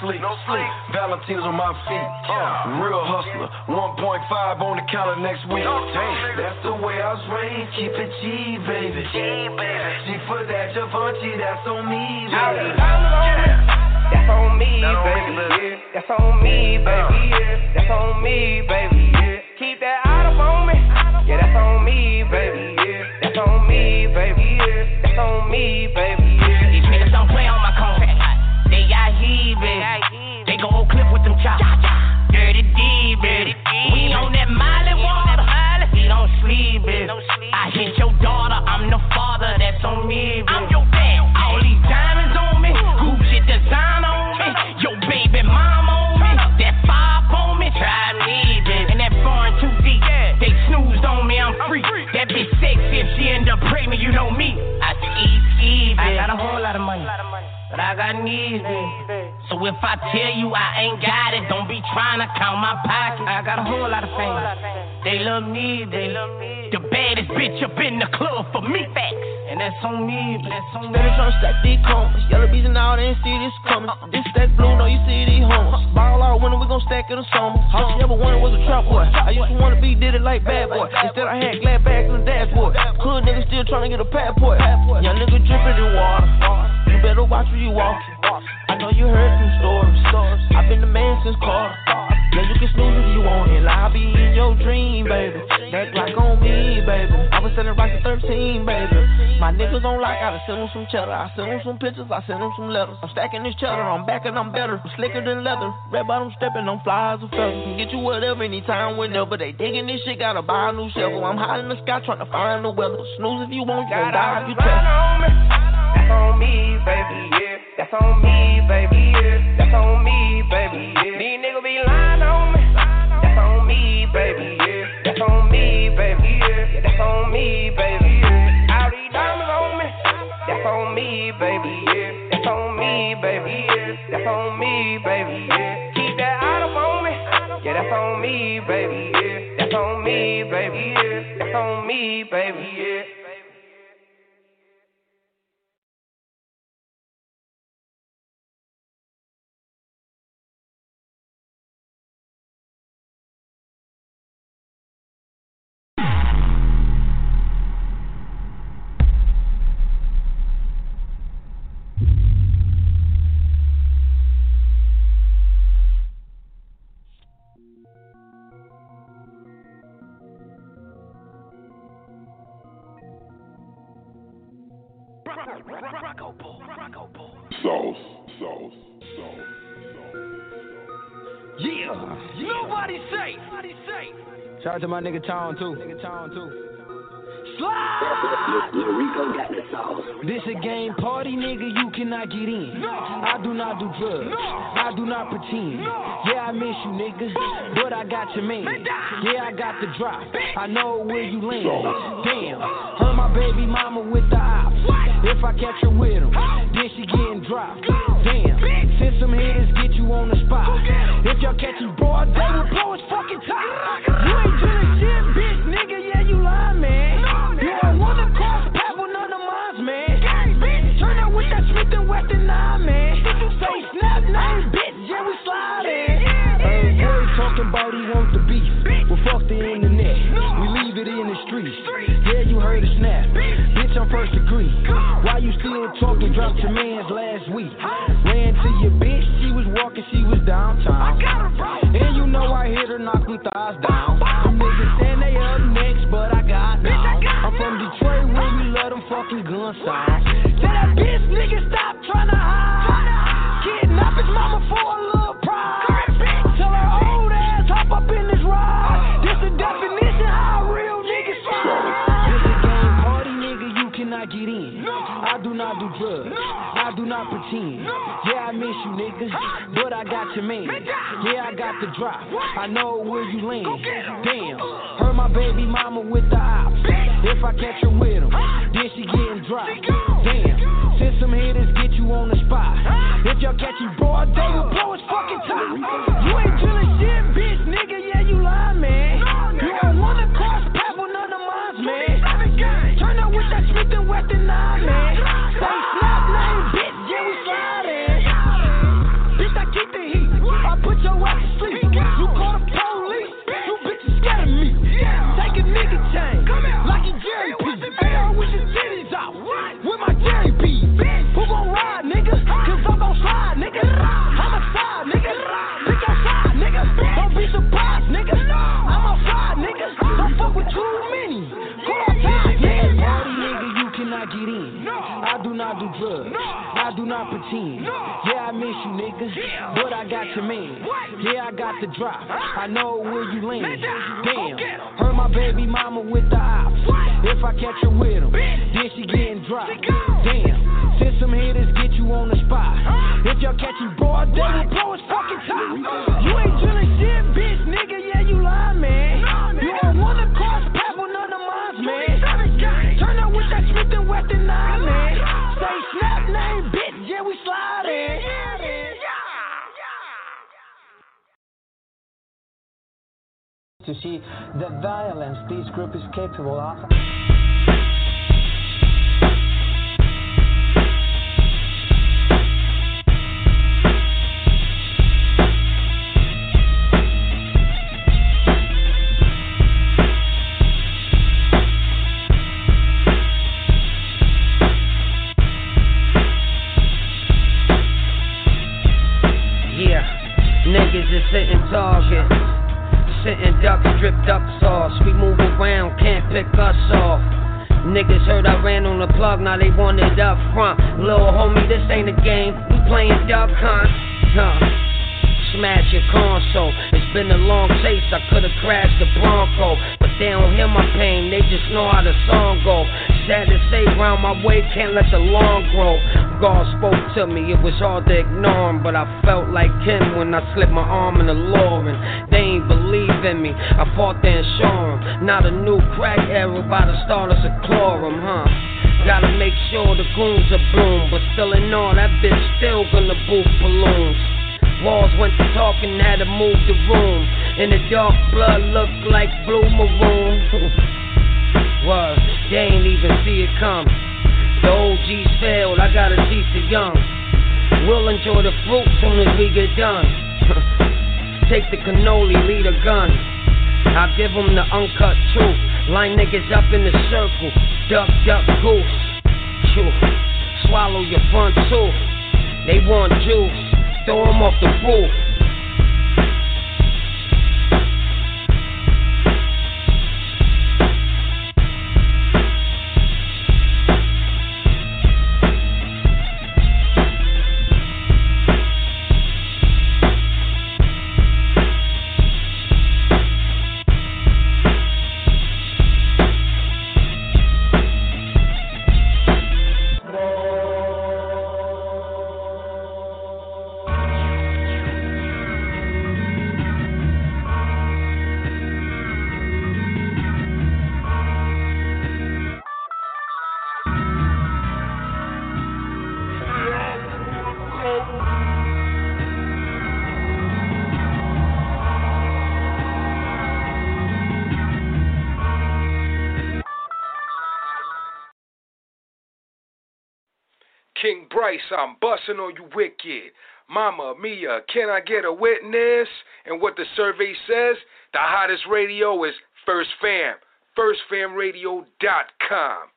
Go hard, no sleep. No sleep. Valentine's on my feet. Uh, real hustler. 1.5 on the counter next week. Damn. That's the way I was raised. Keep it G, baby. G, baby. G for that Javante, that's on me, baby. That's on me, baby. Yeah. That's on me, baby. Uh. Yeah. That's on me, baby. Yeah. Keep that out up on me. Yeah, that's on me, baby. Yeah. That's on me, baby. Yeah. That's on me, baby. Heaving. They go clip with them chops. Dirty D, baby. We on that Miley water. We don't sleep, baby. I hit your daughter. I'm the father. That's on me. I'm your dad. But I needs, baby. So if I tell you I ain't got it, don't be trying to count my pocket. I got a whole lot of fame. They love me, they love me. The baddest bitch up in the club for me, facts. And that's on me, that's on me. Steady tryna stack these combs. Yellow bees and all, they ain't see this coming. This stack blue, no, you see these homes. Ball out winter, we gon' stack it in summer. All she ever wanted was a trap boy. I used to wanna be did it like bad boy. Instead, I had glad bags in the dashboard. Hood nigga still tryna get a passport. Young nigga dripping in water. You better watch where you walk. I know you heard some stories. I've been the man since Carter. Yeah, you can snooze if you want it. I'll be in your dream, baby. That Glock on me, baby. I was selling rice at 13, baby. My niggas don't like, I done them some cheddar. I send them some pictures, I send them some letters. I'm stacking this cheddar, I'm back and I'm better. I'm slicker than leather. Red bottom stepping on flies or feathers. Can get you whatever, anytime, whenever. They digging this shit, gotta buy a new shovel. I'm high in the sky trying to find the weather. Snooze if you want, you gon' die if you test. That's on me, baby, yeah. That's on me, baby, yeah. That's on me, baby, yeah. These niggas be lying on me. That's on me, baby, yeah. That's on me, baby, yeah. That's on me, baby, yeah. All these diamonds on me. That's on me, baby, yeah. That's on me, baby, yeah. That's on me, baby, yeah. Keep that out on me. Yeah, that's on me, baby, yeah. That's on me, baby, yeah. That's on me, baby, yeah. Sauce, sauce, sauce. Yeah. Nobody safe. Nobody safe. Shout out to my nigga Tone too. Nigga Tone too. Slide. Rico got the sauce. This a game party, nigga. You cannot get in. No. I do not do drugs. No. I do not pretend. No. Yeah, I miss you, nigga. But I got your man. Yeah, I got the drop. I know where you land. Damn. Heard my baby mama with the ops. If I catch her with him, then she getting dropped. Damn. Send some hitters, get you on the spot. If y'all catch him broad, they will blow his fucking top. Want the beef. Well, fuck the internet. We leave it in the streets. Yeah, you heard a snap. Bitch, I'm first degree. Why you still talking? Dropped your man's last week. Ran to your bitch, she was walking, she was downtown. And you know I hit her, knock them thighs down. Them niggas saying they up next, but I got down. I'm from Detroit where we let them fucking gun sound. Got your man. Yeah, I got the drop. I know where you land. Damn, heard my baby mama with the ops. If I catch her with him, then she getting dropped. Damn, send some hitters, get you on the spot. If y'all catch you broad day, we'll blow his not. Yeah, I miss you, nigga. But I got your man. Yeah, I got the drop. I know where you land. Damn. Heard my baby mama with the ops. If I catch her with him, then she getting dropped. Damn. Send some hitters, get you on the spot. If y'all catch you broad day, we'll blow his fucking top. You ain't to see the violence this group is capable of. Yeah, niggas is sitting target. Sitting ducks, dripped up sauce. We move around, can't pick us off. Niggas heard I ran on the plug, now they want it up front. Little homie, this ain't a game. We playing duck hunt. Huh. Smash your console. It's been a long chase. I could've crashed the Bronco, but they don't hear my pain. They just know how the song go. Sad to say, round my way, can't let the lawn grow. God spoke to me, it was hard to ignore him, but I felt like him when I slipped my arm in the Lauren. They ain't believe in me. I fought there and show 'em. Not a new crack era by the starters of chlorum, huh? Gotta make sure the goons are bloom, but still in all, that bitch still gonna boost balloons. Walls went to talking, had to move the room. In the dark, blood looked like blue maroon. [laughs] Word, they ain't even see it come. The OGs failed, I gotta teach the young. We'll enjoy the fruit soon as we get done. [laughs] Take the cannoli, lead a gun. I give them the uncut truth. Line niggas up in the circle. Duck, duck, goose. Chew. Swallow your front tooth. They want juice. Throw 'em off the roof. Bryce, I'm busting on you wicked. Mama Mia, can I get a witness? And what the survey says, the hottest radio is First Fam. FirstFamRadio.com.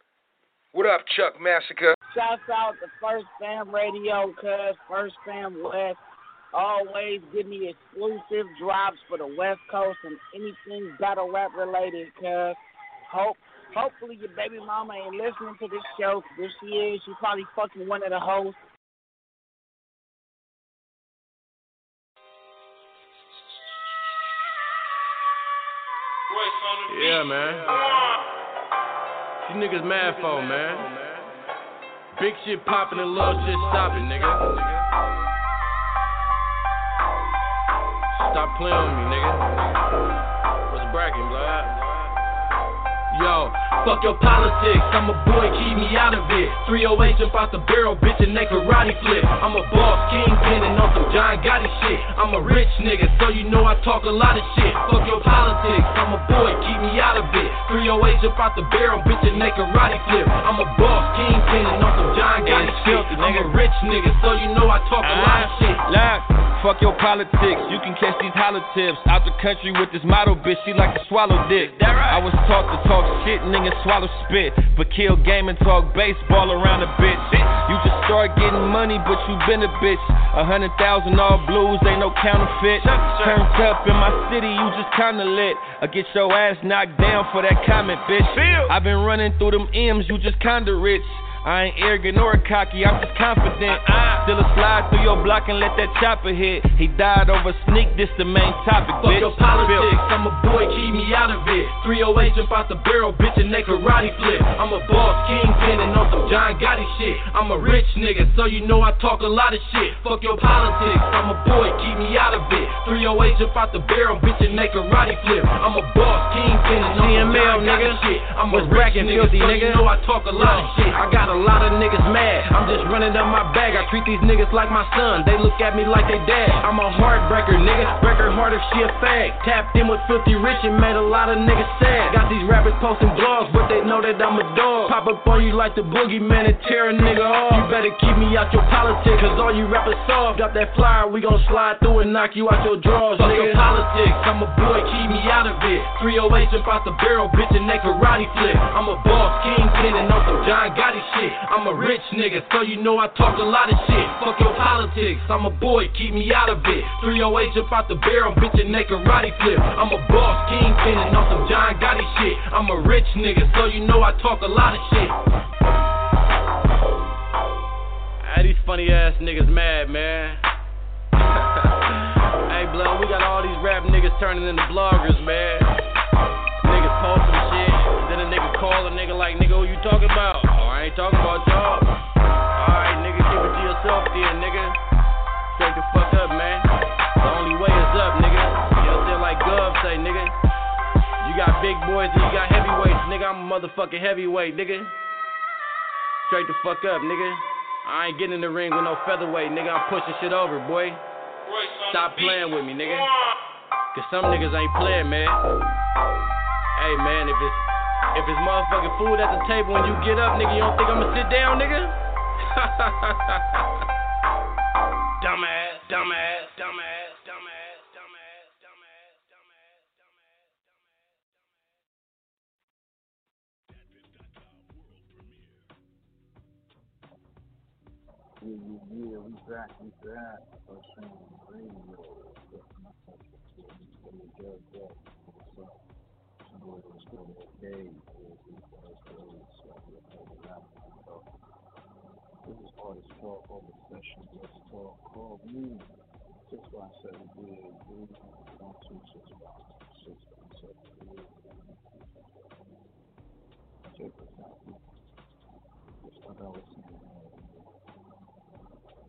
What up, Chuck Massacre? Shouts out to First Fam Radio, cuz First Fam West. Always give me exclusive drops for the West Coast and anything battle rap related, cuz. Hope hopefully your baby mama ain't listening to this show. If she is, she probably fucking one of the hosts. Yeah, man. You niggas mad for, man. Big shit popping and little shit stopping, nigga. Stop playing with me, nigga. What's bragging, blood? Yo, fuck your politics, I'm a boy, keep me out of it. 308 jump out the barrel, bitch, and they karate flip. I'm a boss, kingpin, and on some John Gotti shit. I'm a rich nigga, so you know I talk a lot of shit. Fuck your politics, I'm a boy, keep me out of it. 308 jump out the barrel, bitch, and they karate flip. I'm a boss, kingpin, and on some John Gotti shit. I'm a rich nigga, so you know I talk a lot of ah, shit. Look, fuck your politics, you can catch these hollow tips. Out the country with this model bitch, she like to swallow dick. That right. I was taught to talk shit, niggas swallow spit. But kill game and talk baseball around a bitch. You just start getting money, but you been a bitch. A hundred thousand all blues, ain't no counterfeit. Turned up in my city, you just kinda lit. I get your ass knocked down for that comment, bitch. I've been running through them M's, you just kinda rich. I ain't arrogant or cocky, I'm just confident. Still a slide through your block and let that chopper hit. He died over sneak, this the main topic, Fuck bitch. your politics, I'm a boy, keep me out of it. 308 jump out the barrel, bitch, and they karate flip. I'm a boss, kingpin, and on some John Gotti shit. I'm a rich nigga, so you know I talk a lot of shit. Fuck your politics, I'm a boy, keep me out of it. 308 jump out the barrel, bitch, and they karate flip. I'm a boss, kingpin, and on some John Gotti shit. I'm a rich nigga, filthy so nigga? you know I talk a lot of shit. I got a lot of niggas mad. I'm just running up my bag. I treat these niggas like my son. They look at me like they dad. I'm a heartbreaker, nigga. Break her heart if she a fag. Tapped in with filthy rich and made a lot of niggas sad. Got these rappers posting blogs, but they know that I'm a dog. Pop up on you like the boogeyman and tear a nigga off. You better keep me out your politics, cause all you rappers soft. Got that flyer, we gon' slide through and knock you out your drawers, Fuck nigga. your politics, I'm a boy, keep me out of it. 308 jump out the barrel, bitch, and they karate flip. I'm a boss, kingpin, and on some John Gotti shit. I'm a rich nigga, so you know I talk a lot of shit. Fuck your politics, I'm a boy, keep me out of it. 308 jump out the barrel, bitch, and they karate flip. I'm a boss, kingpin, and on some John Gotti shit. I'm a rich nigga, so you know I talk a lot of shit. Ah, these funny ass niggas mad, man. [laughs] hey, blood, we got all these rap niggas turning into bloggers, man. Call a nigga like, nigga, who you talking about? Oh, I ain't talking about y'all. Alright, nigga, keep it to yourself then, nigga. Straight the fuck up, man. The only way is up, nigga. You know what I'm? Like Gov say, nigga. You got big boys and you got heavyweights, nigga. I'm a motherfucking heavyweight, nigga. Straight the fuck up, nigga. I ain't getting in the ring with no featherweight, nigga. I'm pushing shit over, boy. Stop playing with me, nigga. Cause some niggas ain't playing, man. Hey, man, if it's if it's motherfucking food at the table when you get up, nigga, you don't think I'ma sit down, nigga? [laughs] dumbass, dumbass, dumbass, dumbass. Yeah, yeah, yeah, we back, we back. First thing radio. Let me judge that. What's up? Some boy was good at day. This is artist talk over session. Let's Oh, talk. Call me. Six five seven three eight three one two six five six five seven three. Check this out. Just like I was saying.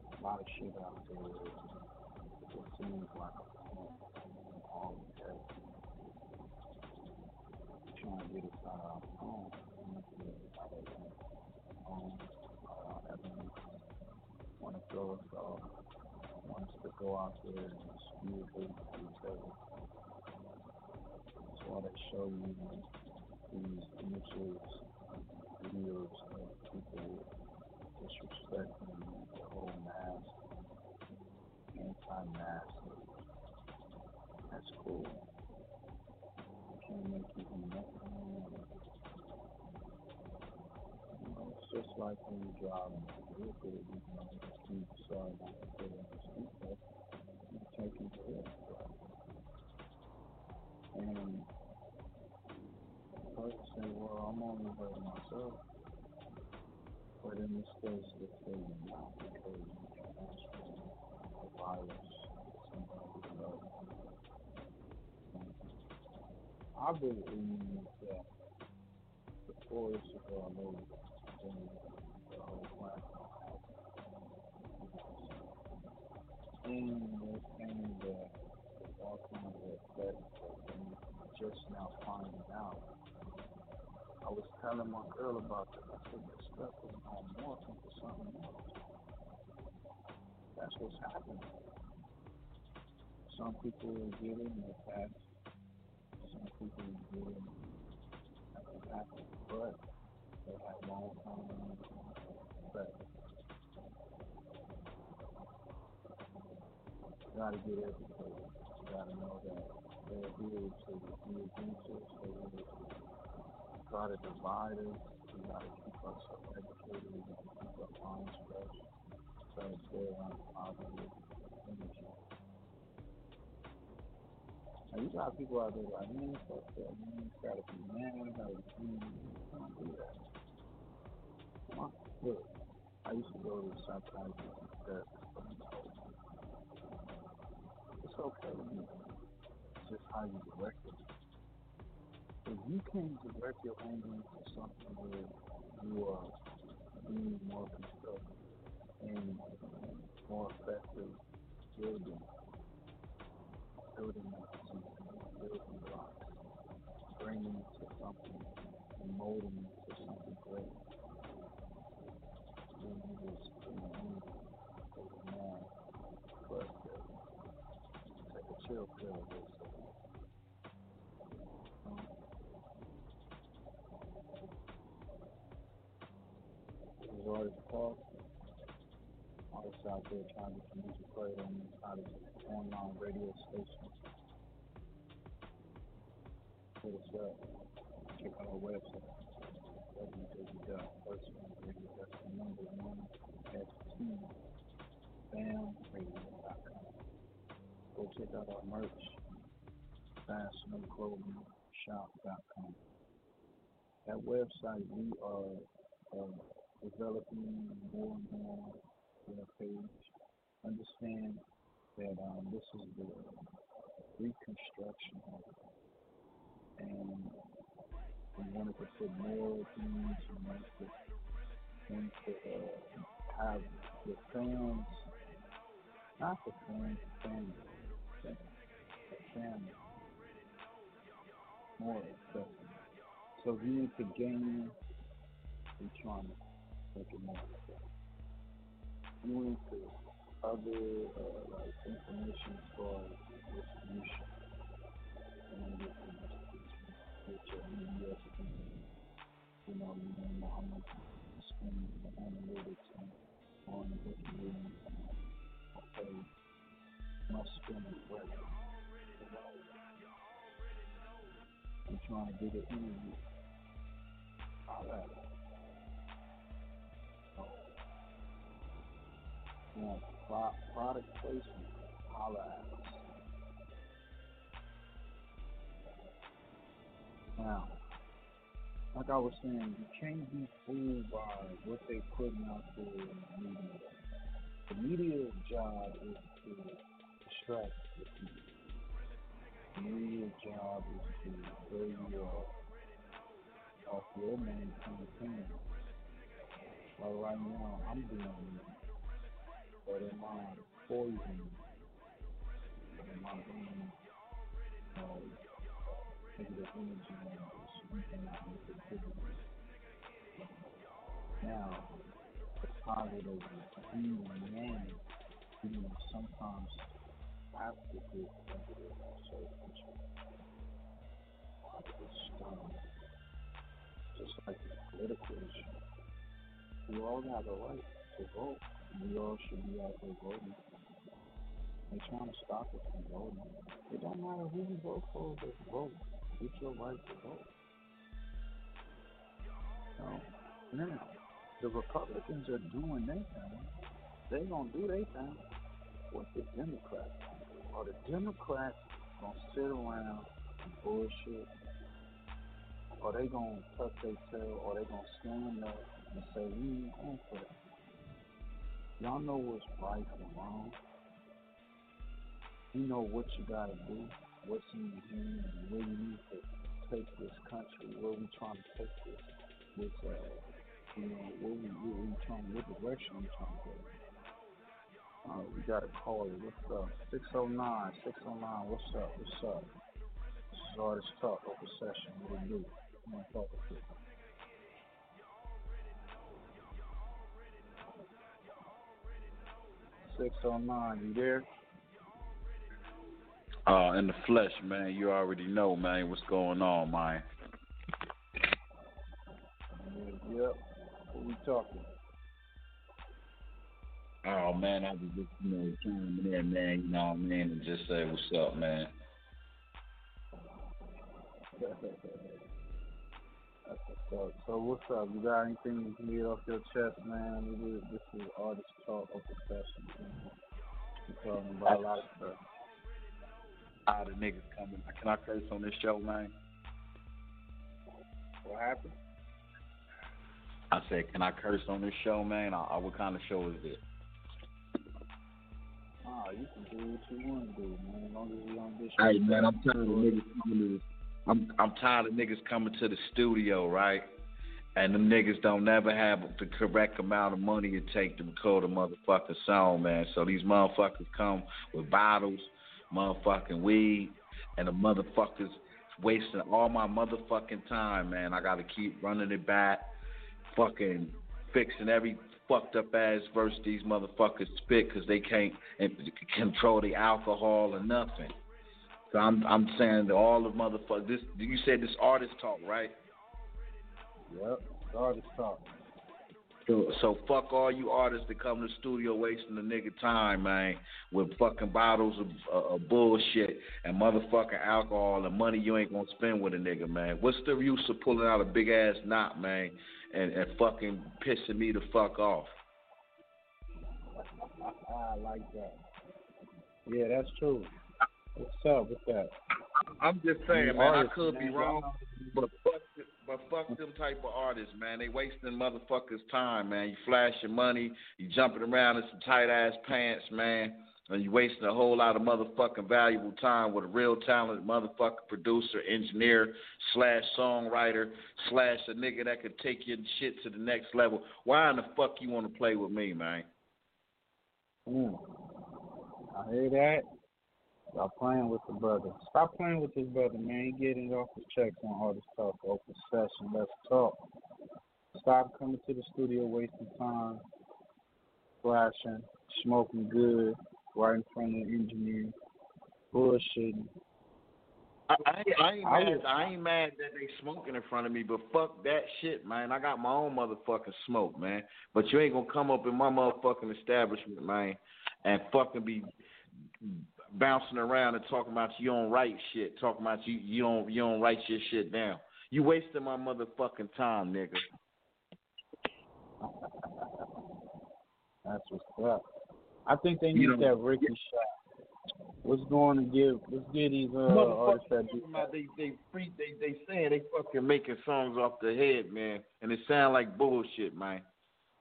A lot of shit out there. It seems like a pump all the day. Trying to get us out of our home. Out of our home. Uh, everyone want to throw us off. Want us to go out there and hate to each other. That's why they show you these images, videos of people disrespecting the whole mask, anti-mask. That's cool. It can't make you do nothing. You know, it's just like when you drive in a vehicle, you decide not to put in the seatbelt, you take your care And the person say, well, I'm only hurting myself. But in this case, they're not because you can transfer a virus somebody else. I believe that the force of our Lord in the whole planet. And that the all kinds of that I'm just now finding out. I was telling my girl about this. I said, this stuff is going to morph into something else. That's what's happening. Some people will get it and they. Some people will get it and nothing happens. But they have long term effects. You gotta get educated. You gotta know that they're here to against us. They're here to try to divide us. We gotta keep ourselves educated. We gotta keep our minds fresh. Try to stay around positive energy. Now you got people out there like, man, fuck that, man. You gotta be man, gotta be clean. Don't do that. Come on. Look, I used to go to psychiatrist and therapist for me It's okay to be It's just how you direct it. If you can't direct your anger into something where you are being more constructive and more effective building, building building blocks, bringing to something and molding to something great. Then you just you know, move over mad, frustrated. Take a chill pill, they say. Um, There's artists talk, artists out there trying to get your music played on these out online radio stations. Hit us up. Check out our website. www.firstfamradio. That's the number one famradio.com. Go check out our merch. FastnoteClothingShop.com. That website, we are uh, developing more and more their page. Understand that um, this is the reconstruction of it. And we wanted to put more things, we wanted to, wanted to uh, have the fans, not the fans, the fans, the, family, more accessible. So if you need to gain, we're trying to make it more accessible. You into other uh, like information for distribution. Get distribution with your You know, you don't know how much you spend the analytics and on the distribution. Okay, must spend it right. I'm trying to get an interview. All right. Want pro- product placement, holla. Now, like I was saying, you can't be fooled by what they putting out there in the media. The media's job is to distract the people. The media's job is to throw you off, your main campaign. But right now, I'm doing it but am I poison? But am I bringing uh, negative energy and speaking out negativity? Now, the positive being yang, you know, sometimes have to get negative issues. Just, um, just like the political issue, we all have a right to vote. We all should be out there voting. They're trying to stop us from voting. It don't matter who you vote for, just vote. It's your right to vote. So, now, the Republicans are doing their thing. They gonna do their thing. What the Democrats. Or the Democrats gonna sit around and bullshit. Or they gonna tuck their tail, or they gonna stand up and say, we ain't going for that. Y'all know what's right and wrong. You know what you gotta do, what's in your hand, and where you need to take this country, where we trying to take this, this uh, you know, where we, where we trying, what direction we trying to go. Oh, we got a caller. What's up? 609, 609. What's up? What's up? This is Artist Talk, open session. What do you do? Come on, talk to you. Six oh nine, you there? Uh, in the flesh, man. You already know, man, what's going on, man. Yep. Who we talking? Oh man, I was just you know chiming in, man. You know what I mean, and just say what's up, man. [laughs] That's what's up. So what's up? You got anything you can get off your chest, man? We did, this is artist talk open session. Man. We're talking about a lot of stuff. All the niggas coming. Can I curse on this show, man? What happened? I said, can I curse on this show, man? I, I, what kind of show is it? Ah, you can do what you want to do, man. As long as you don't disrespect. Hey man, I'm telling of niggas coming to. I'm I'm tired of niggas coming to the studio, right? And them niggas don't never have the correct amount of money it take them to record a motherfucking song, man. So these motherfuckers come with bottles, motherfucking weed, and the motherfuckers wasting all my motherfucking time, man. I gotta keep running it back, fucking fixing every fucked up ass verse these motherfuckers spit because they can't control the alcohol or nothing. So I'm I'm saying that all the motherfuckers. This you said this artist talk, right? Yep, artist talk. So, so fuck all you artists that come to the studio wasting the nigga time, man, with fucking bottles of, uh, of bullshit and motherfucking alcohol and money you ain't gonna spend with a nigga, man. What's the use of pulling out a big ass knot, man, and, and fucking pissing me the fuck off? [laughs] I like that. Yeah, that's true. What's up with that? I'm just saying, You man. I artists, could be wrong, but fuck, but fuck them type of artists, man. They wasting motherfuckers' time, man. You flashing money, you jumping around in some tight ass pants, man, and you wasting a whole lot of motherfucking valuable time with a real talented motherfucking producer, engineer, slash songwriter, slash a nigga that could take your shit to the next level. Why in the fuck you want to play with me, man? Mm. I hear that. Stop playing with the brother. Stop playing with this brother, man. He getting off his checks on all this Talk, open session. Let's talk. Stop coming to the studio wasting time, flashing, smoking good, right in front of the engineer, bullshitting. I, I, ain't- I ain't I mad. would- I ain't mad that they smoking in front of me, but fuck that shit, man. I got my own motherfucking smoke, man. But you ain't gonna come up in my motherfucking establishment, man, and fucking be bouncing around and talking about you don't write shit, talking about you you don't you don't write your shit down. You wasting my motherfucking time, nigga. That's what's up. I think they You need know- that Ricky shot. What's going to give? Let's give these uh, artists that do. they they free they they saying they fucking making songs off the head, man, and it sound like bullshit, man.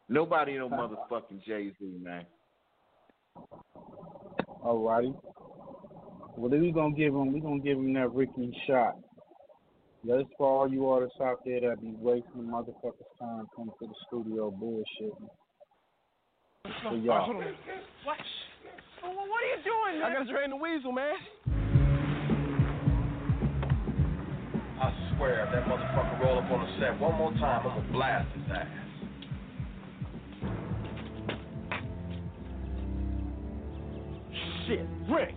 Nobody no [laughs] motherfucking Jay Z, man. Alrighty. Well, then we gonna give him. We gonna give him that Ricky shot. That's for all you artists out there that be wasting motherfuckers' time coming to the studio bullshitting. For y'all. What? What are you doing, man? I gotta drain the weasel, man. I swear, if that motherfucker roll up on the set one more time, I'm gonna blast his ass. Shit, Rick.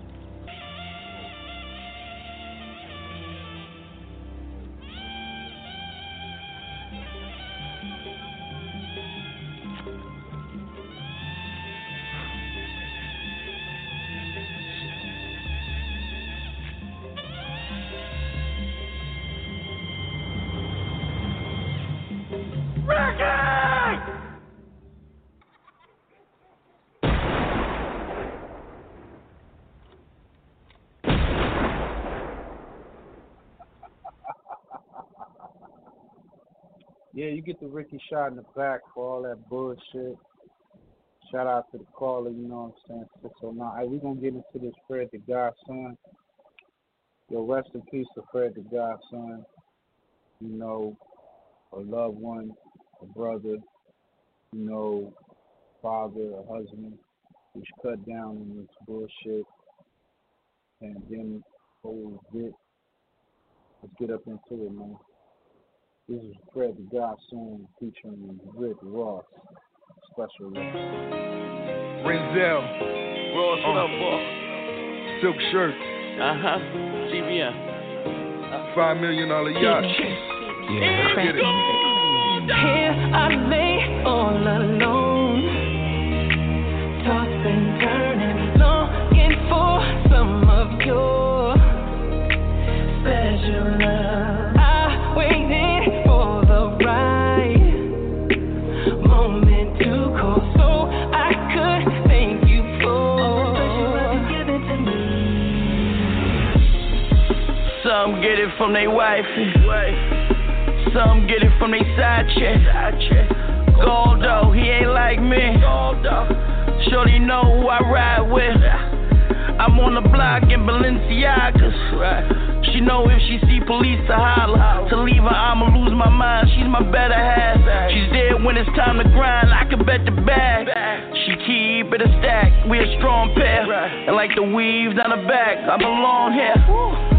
Yeah, you get the Ricky shot in the back for all that bullshit. Shout out to the caller, you know what I'm saying? 609. Hey, we gonna get into this Fred the Godson. Yo, rest in peace to Fred the Godson. You know, a loved one, a brother, you know, father, a husband. Should cut down on this bullshit. Pandemic, COVID. Let's get up into it, man. This is Fred the God song featuring Rick Ross. Special request. Renzel. Ross, what up, boy? Silk shirt. Uh huh. GBM. Five million dollar yacht. Yeah. Get it. Here I lay all alone, wifey. Some get it from they side chick. Goldo, he ain't like me. Shorty know who I ride with. I'm on the block in Balenciagas. She know if she see police to holler. To leave her, I'ma lose my mind. She's my better half. She's there when it's time to grind. I can bet the bag. She keep it a stack. We a strong pair. And like the weave on the back, I belong here.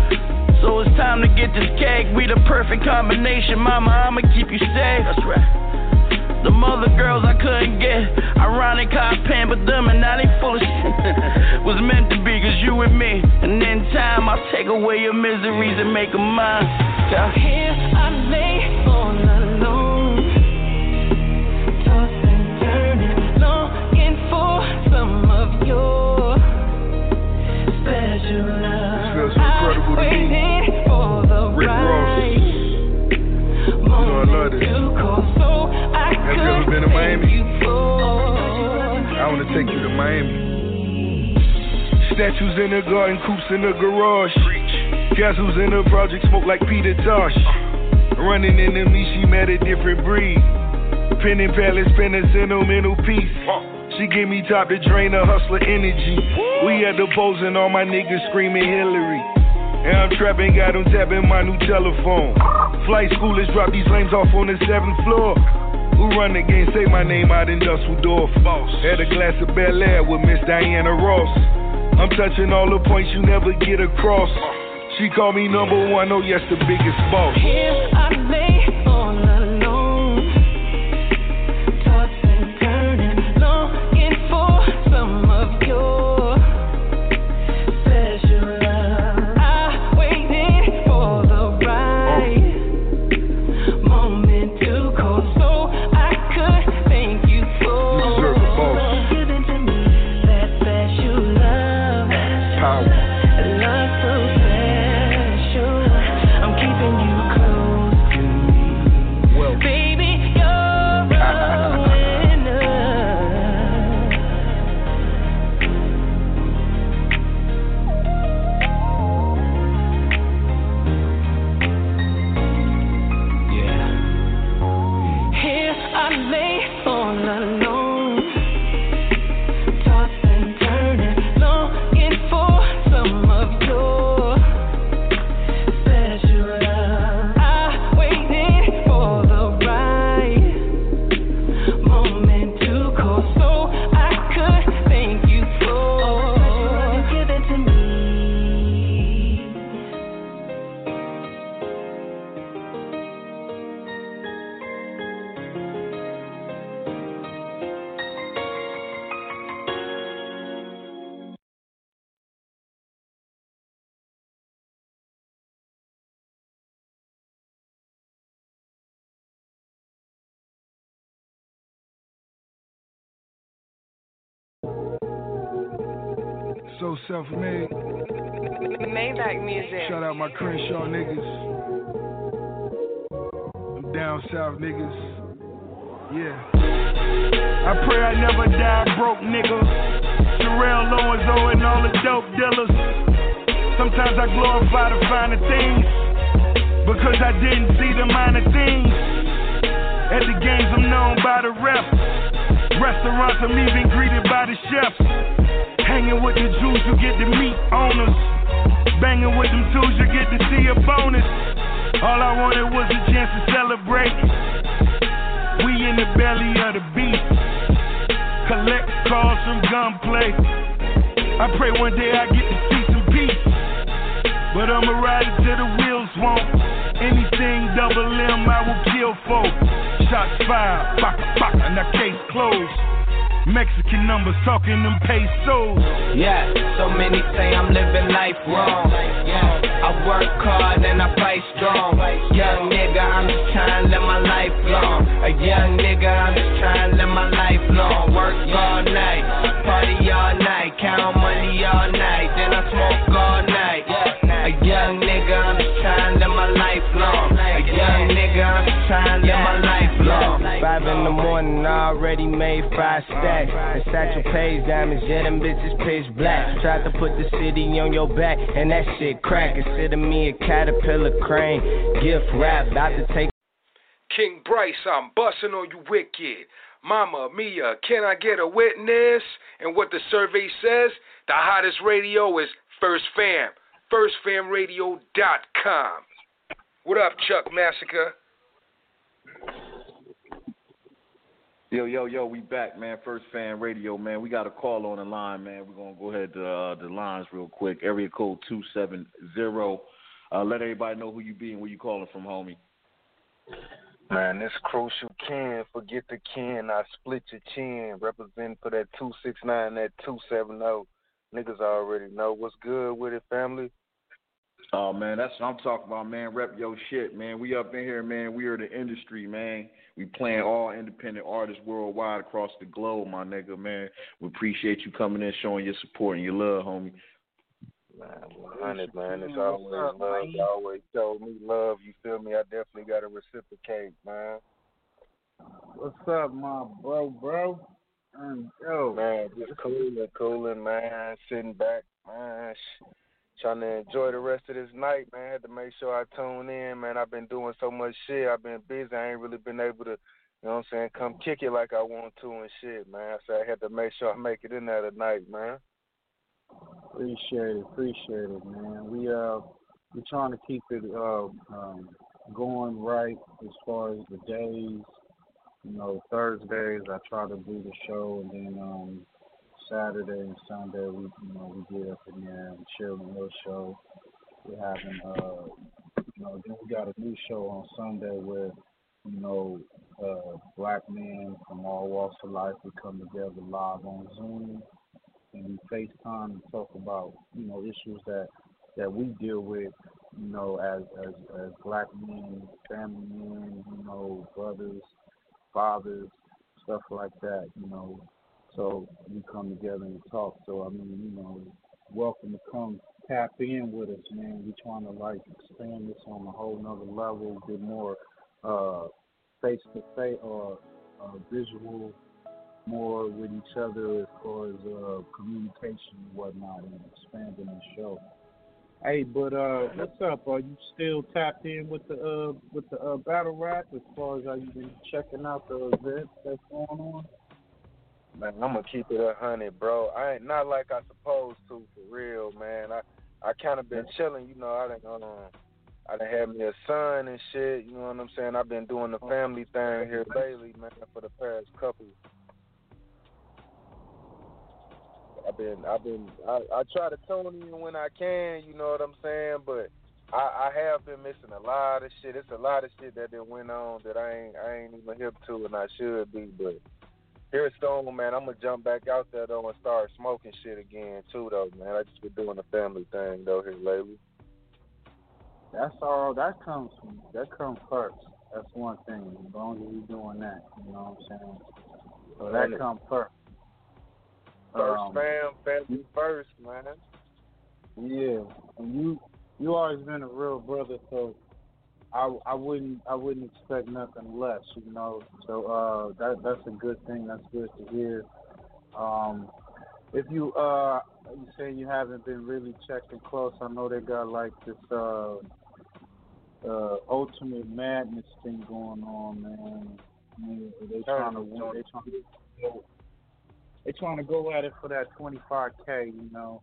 So it's time to get this cake. We the perfect combination, mama. I'ma keep you safe. That's right. The mother girls I couldn't get. Ironic how I pampered them and now they full of shit. [laughs] Was meant to be cause you and me. And in time I'll take away your miseries and make them mine. Yeah. Here I lay all alone, tossing, turning, longing for some of your special love. feels incredible to me. So I Have you ever could been to Miami? I wanna take you to Miami. Statues in the garden, coops in the garage. Castles in the project, smoke like Peter Tosh. Running into me, she met a different breed. Pen and palace, pen a sentimental piece. She gave me top to drain her hustler energy. We had the polls and all my niggas screaming Hillary. And I'm trapping, got them tapping my new telephone. Flight schoolers drop these lames off on the seventh floor. Who run the game? Say my name out in Dusseldorf. Had a glass of Bel Air with Miss Diana Ross. I'm touching all the points you never get across. She called me number one, oh yes, the biggest boss. Here I lay so self-made. Maybach music. Shout out my Crenshaw niggas. Them down south niggas. Yeah. I pray I never die broke, nigga. Sherelle Owens oh, and all the dope dealers. Sometimes I glorify the finer things because I didn't see the minor things. At the games, I'm known by the rep. Restaurants, I'm even greeted by the chefs. Hanging with the Jews, you get to meet owners. Banging with them tools, you get to see a bonus. All I wanted was a chance to celebrate. We in the belly of the beast. collect calls from gunplay. I pray one day I get to see some peace. But I'ma ride it till the wheels won't. Anything double M, I will kill for. Shots fired, baka baka, now case closed. Mexican numbers talking them pesos. Yeah, so many say I'm living life wrong. Yeah, I work hard and I fight strong. Young nigga, I'm just trying to live my life long. A young nigga, I'm just trying to live my life long. Work all night, party all night, count money all night, then I smoke all night. A young nigga, I'm just trying to live my life long. A young nigga, I'm just trying to live my life long. Five in the morning, I already made five stacks. And Satchel Paige diamonds, yeah, them bitches pitch black. Tried to put the city on your back, and that shit crack. Of me, a caterpillar crane. Gift wrap, about to take. King Bryce, I'm busting on you wicked. Mama Mia, can I get a witness? And what the survey says, the hottest radio is First Fam. FirstFamRadio.com. What up, Chuck Massacre? Yo, yo, yo, we back, man. First Fam Radio, man. We got a call on the line, man. We're gonna go ahead to uh, the lines real quick. Area code two seven zero. Uh, let everybody know who you be and where you calling from, homie. Man, this crucial Ken. Forget the Ken. I split your chin. Representing for that 269, that 270. Niggas already know what's good with it, family. Oh man, that's what I'm talking about, man. Rep your shit, man. We up in here, man. We are the industry, man. We playing all independent artists worldwide across the globe, my nigga, man. We appreciate you coming in, showing your support and your love, homie. Man, 100, man. It's always love. You always show me love. You feel me? I definitely got to reciprocate, man. What's up, my bro, bro? And yo, Man, just cooling, cooling, man. Sitting back, man. sh- Trying to enjoy the rest of this night, man. Had to make sure I tune in, man. I've been doing so much shit. I've been busy. I ain't really been able to, you know what I'm saying, come kick it like I want to and shit, man. So I had to make sure I make it in there tonight, man. Appreciate it, appreciate it, man. We uh we're trying to keep it uh um going right as far as the days. You know, Thursdays I try to do the show and then um Saturday and Sunday we you know, we get up in there and chill and show. We're having uh you know, then we got a new show on Sunday where, you know, uh black men from all walks of life we come together live on Zoom and we FaceTime and talk about, you know, issues that that we deal with, you know, as as as black men, family men, you know, brothers, fathers, stuff like that, you know. So we come together and talk. So I mean, you know, welcome to come tap in with us, man. We trying to like expand this on a whole nother level, get more face to face or uh, visual more with each other as far as uh, communication and whatnot and expanding the show. Hey, but uh, what's up? Are you still tapped in with the uh, with the uh, battle rap as far as are you been checking out the events that's going on? Man, I'm gonna keep it a hundred, bro. I ain't not like I supposed to for real, man. I I kind of been chilling, you know. I done um, I done had me a son and shit. You know what I'm saying? I've been doing the family thing here lately, man, for the past couple. I've been, I've been, I, I try to tune in when I can. You know what I'm saying? But I, I have been missing a lot of shit. It's a lot of shit that done went on that I ain't, I ain't even hip to, and I should be. But here at Stone, man, I'm gonna jump back out there though and start smoking shit again too, though, man. I just been doing the family thing though here lately. That's all. That comes from that comes first. That's one thing. As long as we doing that, you know what I'm saying. So that comes first. First Um, fam, family first, man. Yeah, and you you always been a real brother, so I I wouldn't I wouldn't expect nothing less, you know. So uh, that that's a good thing. That's good to hear. Um, if you uh you say you haven't been really checking close, I know they got like this uh uh ultimate madness thing going on, man. I mean, they trying to win. They trying to go. They trying to go at it for that 25k, you know.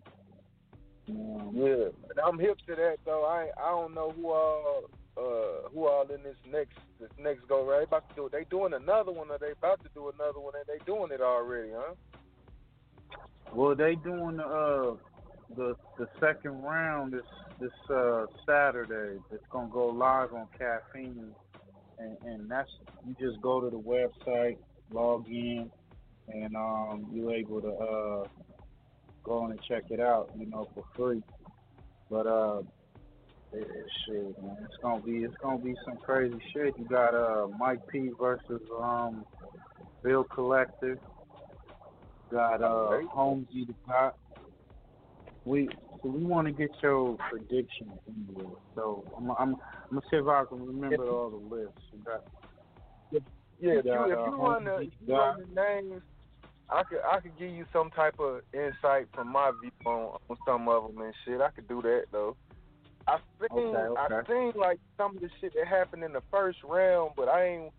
Um, Yeah, and I'm hip to that though. I I don't know who all uh who all in this next this next go right. About to do they doing another one or they about to do another one and they doing it already, huh? Well, they doing the uh, the the second round this this uh, Saturday. It's gonna go live on Caffeine, and and that's you just go to the website, log in, and um, you're able to uh, go on and check it out, you know, for free. But uh, it, it, shit, man, it's gonna be it's gonna be some crazy shit. You got uh Mike P versus um Bill Collector. Got uh Holmesy the Cop. We so we want to get your predictions here. So I'm I'm, I'm gonna see if I can remember all the lists. You got, Yeah, if you, got, if uh, you run the, if you run the names, I could I could give you some type of insight from my view on, on some of them and shit. I could do that though. I seen Okay, I okay. seen like some of the shit that happened in the first round, but I ain't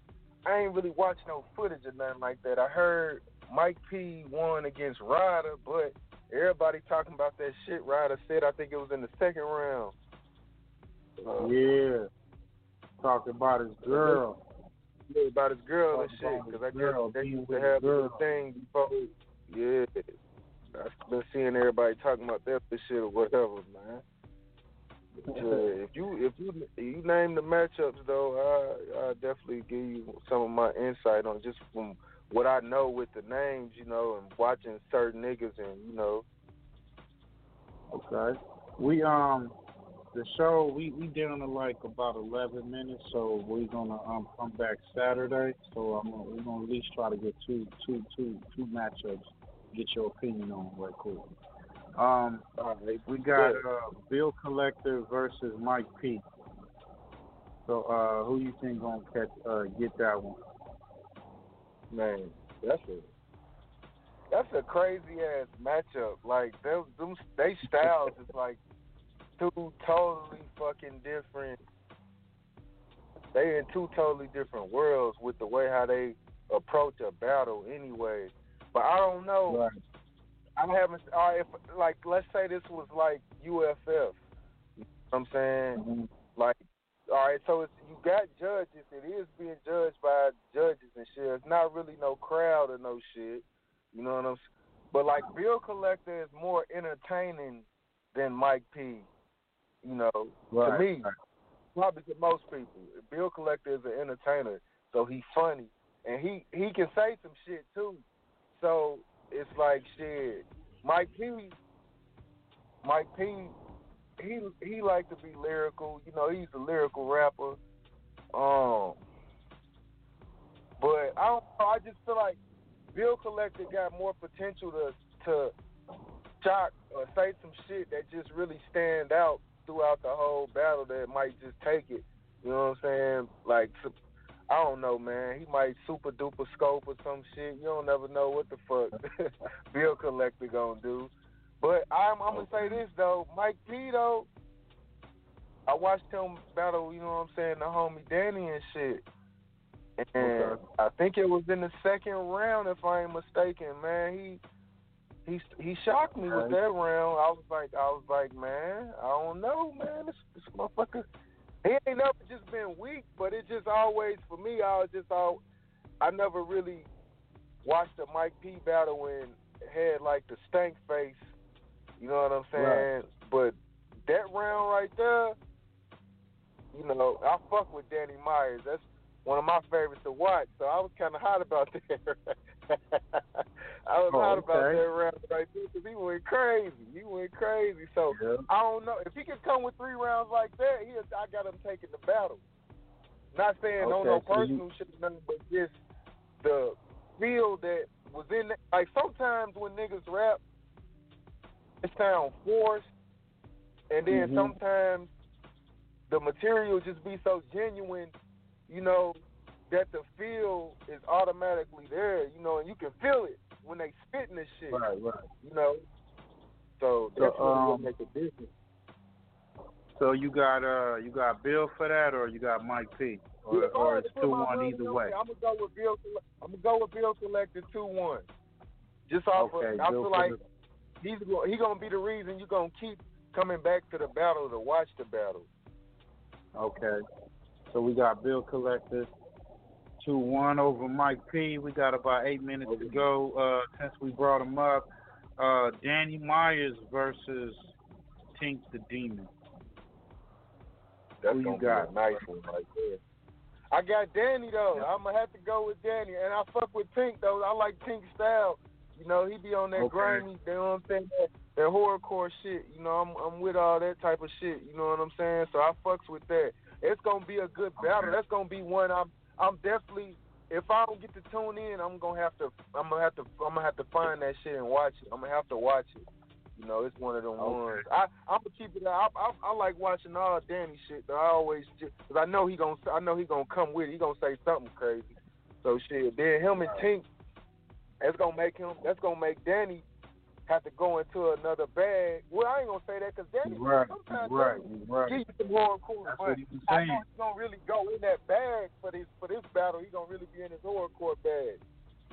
I ain't really watched no footage or nothing like that. I heard Mike P won against Ryder, but everybody talking about that shit. Ryder said I think it was in the second round. Uh, Yeah. Talking about his girl. Yeah, about his girl and shit, because I girl, guess they used to have girl. thing before. Yeah, I've been seeing everybody talking about that shit or whatever, man. If you if you you name the matchups though, I I definitely give you some of my insight on just from what I know with the names, you know, and watching certain niggas and you know. Okay. We um the show we we down to like about eleven minutes, so we're gonna um come back Saturday. So I'm gonna, we're gonna at least try to get two two two two matchups. Get your opinion on right quick. Um, we got uh, Bill Collector versus Mike P. So uh, who you think gonna catch uh, get that one? Man, that's a that's a crazy ass matchup. Like them, them they styles is like two totally fucking different. They in two totally different worlds with the way how they approach a battle anyway. But I don't know. I haven't. All right, if like let's say this was like UFF. You know what I'm saying? Mm-hmm. Like, all right, so it's you got judges. It is being judged by judges and shit. It's not really no crowd or no shit. You know what I'm? saying? But like Bill Collector is more entertaining than Mike P. You know, to Right, me, probably to most people. Bill Collector is an entertainer, so he's funny and he he can say some shit too. So it's like shit. Mike P. Mike P. He he like to be lyrical. You know, he's a lyrical rapper. Um, but I don't. I just feel like Bill Collector got more potential to to shock or say some shit that just really stand out throughout the whole battle that might just take it. You know what I'm saying? Like I don't know, man. He might super duper scope or some shit. You don't never know what the fuck [laughs] Bill Collector gonna do. But I'm, I'm gonna say this though, Mike P though. I watched him battle, you know what I'm saying, the homie Danny and shit. And Okay. I think it was in the second round, if I ain't mistaken, man. He he he shocked me with that round. I was like, I was like, man, I don't know, man. This, this motherfucker, he ain't never just been weak, but it just always for me. I was just all, I never really watched a Mike P battle and had like the stank face. You know what I'm saying? Right. But that round right there, you know, I fuck with Danny Myers. That's one of my favorites to watch. So I was kind of hot about [laughs] that. [laughs] I was Oh, hot about that round right there because he went crazy. He went crazy. So I don't know if he can come with three rounds like that. He, I got him taking the battle. Not saying no Okay, no so you- personal shit or nothing, but just the feel that was in. The, like sometimes when niggas rap, it sound forced, and then Mhm. sometimes the material just be so genuine, you know, that the feel is automatically there, you know, and you can feel it when they spitting this shit, Right, right. you know. So So, that's really what um, make a difference. So you got uh you got Bill for that, or you got Mike P, or, or it's two one either way. I'm gonna go with Bill. I'm gonna go with Bill Collector two one. Just off Okay, of, I Bill feel like Collector. he's he gonna be the reason you're gonna keep coming back to the battle to watch the battle. Okay. So we got Bill Collector two one over Mike P. We got about eight minutes to go uh, since we brought him up. uh, Danny Myers versus Tink the Demon. That's Who you gonna got? be a nice one right there. I got Danny though. I'm gonna have to go with Danny, and I fuck with Tink though. I like Tink's style. You know, he be on that Okay. grimy, you know what I'm saying? That, that horrorcore shit. You know, I'm I'm with all that type of shit. You know what I'm saying? So I fucks with that. It's gonna be a good battle. That's gonna be one I'm I'm definitely. If I don't get to tune in, I'm gonna have to. I'm gonna have to. I'm gonna have to find that shit and watch it. I'm gonna have to watch it. You know, it's one of them ones. I I'm gonna keep it. I, I I like watching all Danny shit. Though. I always because I know he gonna I know he gonna come with it. He gonna say something crazy. So shit. Then him and Tink, that's gonna make him. That's gonna make Danny have to go into another bag. Well, I ain't gonna say that because Danny Right, sometimes right, right. give you some hardcore, That's but what he was I know he's gonna really go in that bag for this for this battle. He's gonna really be in his hardcore bag.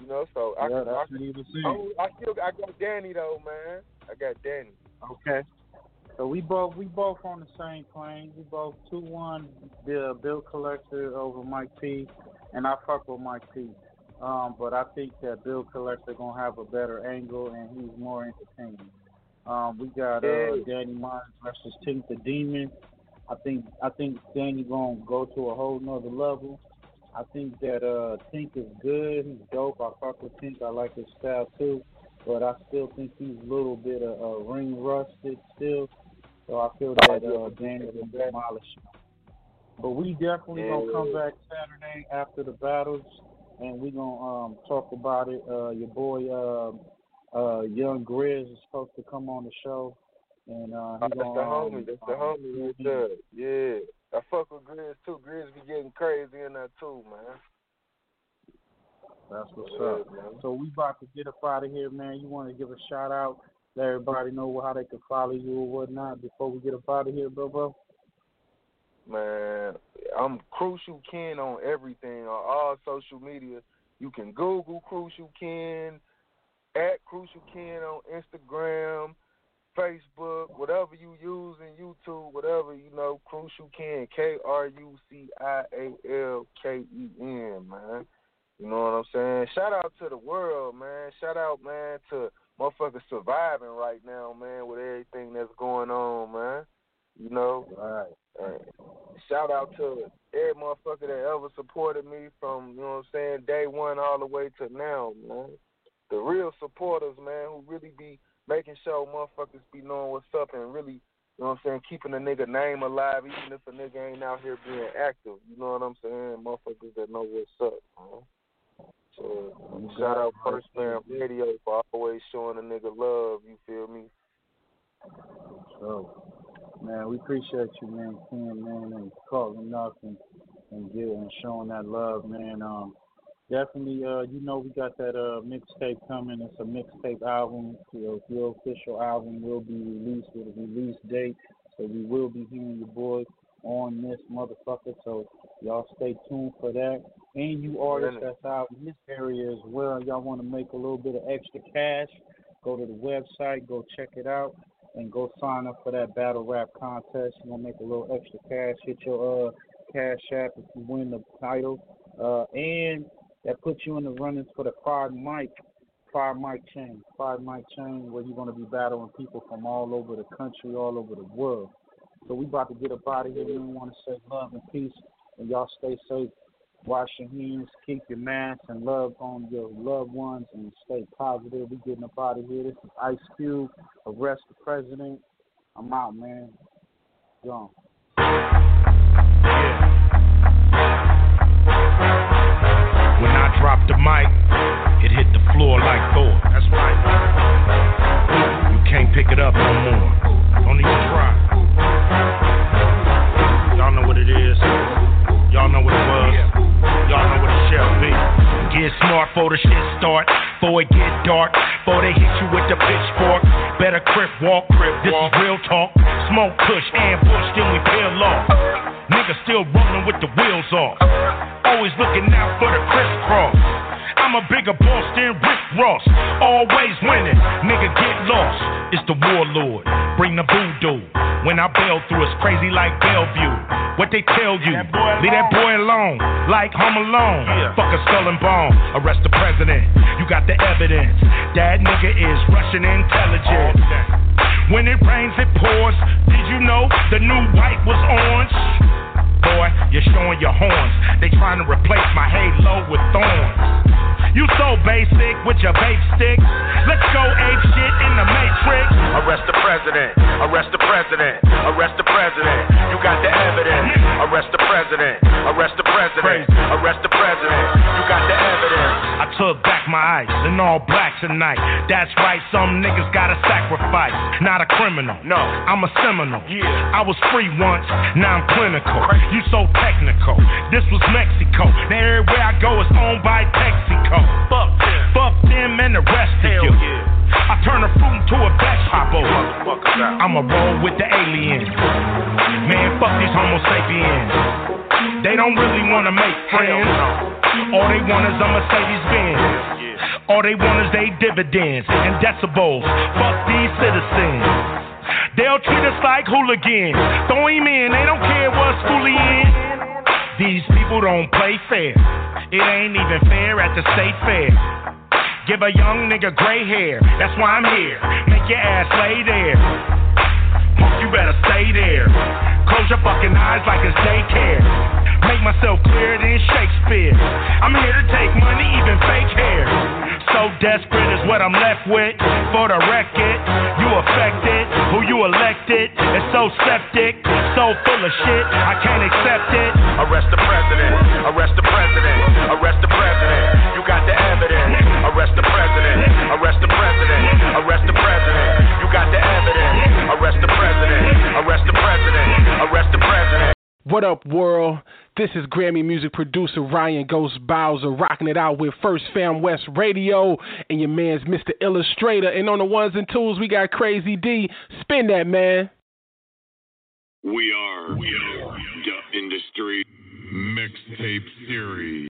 You know, so I, Yeah, I, that's what he was saying. I, I still I got Danny though, man. I got Danny. Okay. So we both we both on the same plane. We both two one the bill collector over Mike P, and I fuck with Mike P. Um, but I think that Bill Collector gonna have a better angle and he's more entertaining. Um, we got uh, Danny Myers versus Tink the Demon. I think I think Danny gonna go to a whole nother level. I think that uh, Tink is good. He's dope. I fuck with Tink. I like his style too. But I still think he's a little bit of uh, ring rusted still. So I feel that uh, Danny will demolish him. But we definitely gonna come back Saturday after the battles, and we're gonna um, talk about it. Uh, your boy uh, uh, Young Grizz is supposed to come on the show, and uh, Oh, he that's gonna, the um, homie. That's the um, homie right there. Yeah. I fuck with Grizz too. Grizz be getting crazy in that too, man. That's what's Yeah, up. man. So we about to get up out of here, man. You want to give a shout out, let everybody know how they can follow you or whatnot before we get up out of here, bro, bro. Man, I'm Crucial Ken on everything, on all social media. You can Google Crucial Ken, at Crucial Ken on Instagram, Facebook, whatever you use in YouTube, whatever, you know, Crucial Ken, K R U C I A L K E N, man. You know what I'm saying? Shout out to the world, man. Shout out, man, to motherfuckers surviving right now, man, with everything that's going on, man. You know? Right. And shout out to every motherfucker that ever supported me from, you know what I'm saying, day one all the way to now, man. The real supporters, man, who really be making sure motherfuckers be knowing what's up and really, you know what I'm saying, keeping a nigga name alive even if a nigga ain't out here being active. You know what I'm saying? Motherfuckers that know what's up, man. So shout out First Fam Radio for always showing a nigga love, you feel me? So, man, we appreciate you, man, Ken, man, and calling up and and giving and showing that love, man. Um, definitely, uh, you know, we got that uh mixtape coming. It's a mixtape album. Your, your official album will be released with a release date, so we will be hearing your boy on this motherfucker. So y'all stay tuned for that. And you artists that's out in this area as well, y'all want to make a little bit of extra cash, go to the website, go check it out, and go sign up for that battle rap contest. You're gonna make a little extra cash. Hit your uh cash app if you win the title. Uh and that puts you in the runnings for the five mic five mic chain. Five mic chain where you're gonna be battling people from all over the country, all over the world. So we about to get up out of here. We want to say love and peace and y'all stay safe. Wash your hands, keep your mask, and love on your loved ones, and stay positive. We getting up out of here. This is Ice Cube, arrest the president. I'm out, man. Gone. When I dropped the mic, it hit the floor like Thor. That's right. You can't pick it up no more. Don't even try. Y'all know what it is. Y'all know what it was. Y'all know what it shall be. Get smart for the shit start. Before it get dark. Before they hit you with the pitchfork. Better crip walk. Crib, this is real talk. Smoke kush, ambush, then we peel off. Niggas still rolling with the wheels off. Always looking out for the crisscross. I'm a bigger boss than Rick Ross. Always winning. Nigga get lost. It's the warlord. Bring the voodoo. When I bail through, it's crazy like Bellevue. What they tell you, leave that boy alone, like Home Alone. Fuck a skull and bone, arrest the president. You got the evidence. That nigga is Russian intelligence. When it rains, it pours. Did you know the new white was orange? Boy, you're showing your horns. They trying to replace my halo with thorns. You so basic with your vape stick. Let's go ape shit in the matrix. Arrest the president. Arrest the president. Arrest the president. You got the evidence. Arrest the president. Arrest the president. Arrest the president. You got the evidence. I took back my ice and all black tonight. That's right, some niggas gotta sacrifice. Not a criminal. No, I'm a criminal. Yeah. I was free once, now I'm clinical. You so technical. This was Mexico. Now everywhere I go is owned by Texaco. Fuck them. Fuck them and the rest of you. I turn a fruit into a vegetable. I'ma roll with the aliens. Man, fuck these Homo sapiens. They don't really wanna make friends. All they want is a Mercedes Benz. All they want is they dividends and decibels. Fuck these citizens. They'll treat us like hooligans. Throw him in, they don't care what school he in. These people don't play fair. It ain't even fair at the state fair. Give a young nigga gray hair, that's why I'm here. Make your ass lay there. You better stay there. Close your fucking eyes like it's daycare. Make myself clearer than Shakespeare. I'm here to take money, even fake hair. So desperate is what I'm left with. For the record, you affected. Who you elected is so septic, so full of shit. I can't accept it. Arrest the president. Arrest the president. Arrest the president. You got the evidence. Arrest the president. Arrest the president. Arrest the president. You got the evidence. Arrest the president. Arrest the president. Arrest the president. What up, world? This is Grammy music producer Ryan Ghost Bowser rocking it out with First Fam West Radio and your man's Mr. Illustrator. And on the ones and twos, we got Crazy D. Spin that, man. We are, we are the industry mixtape series.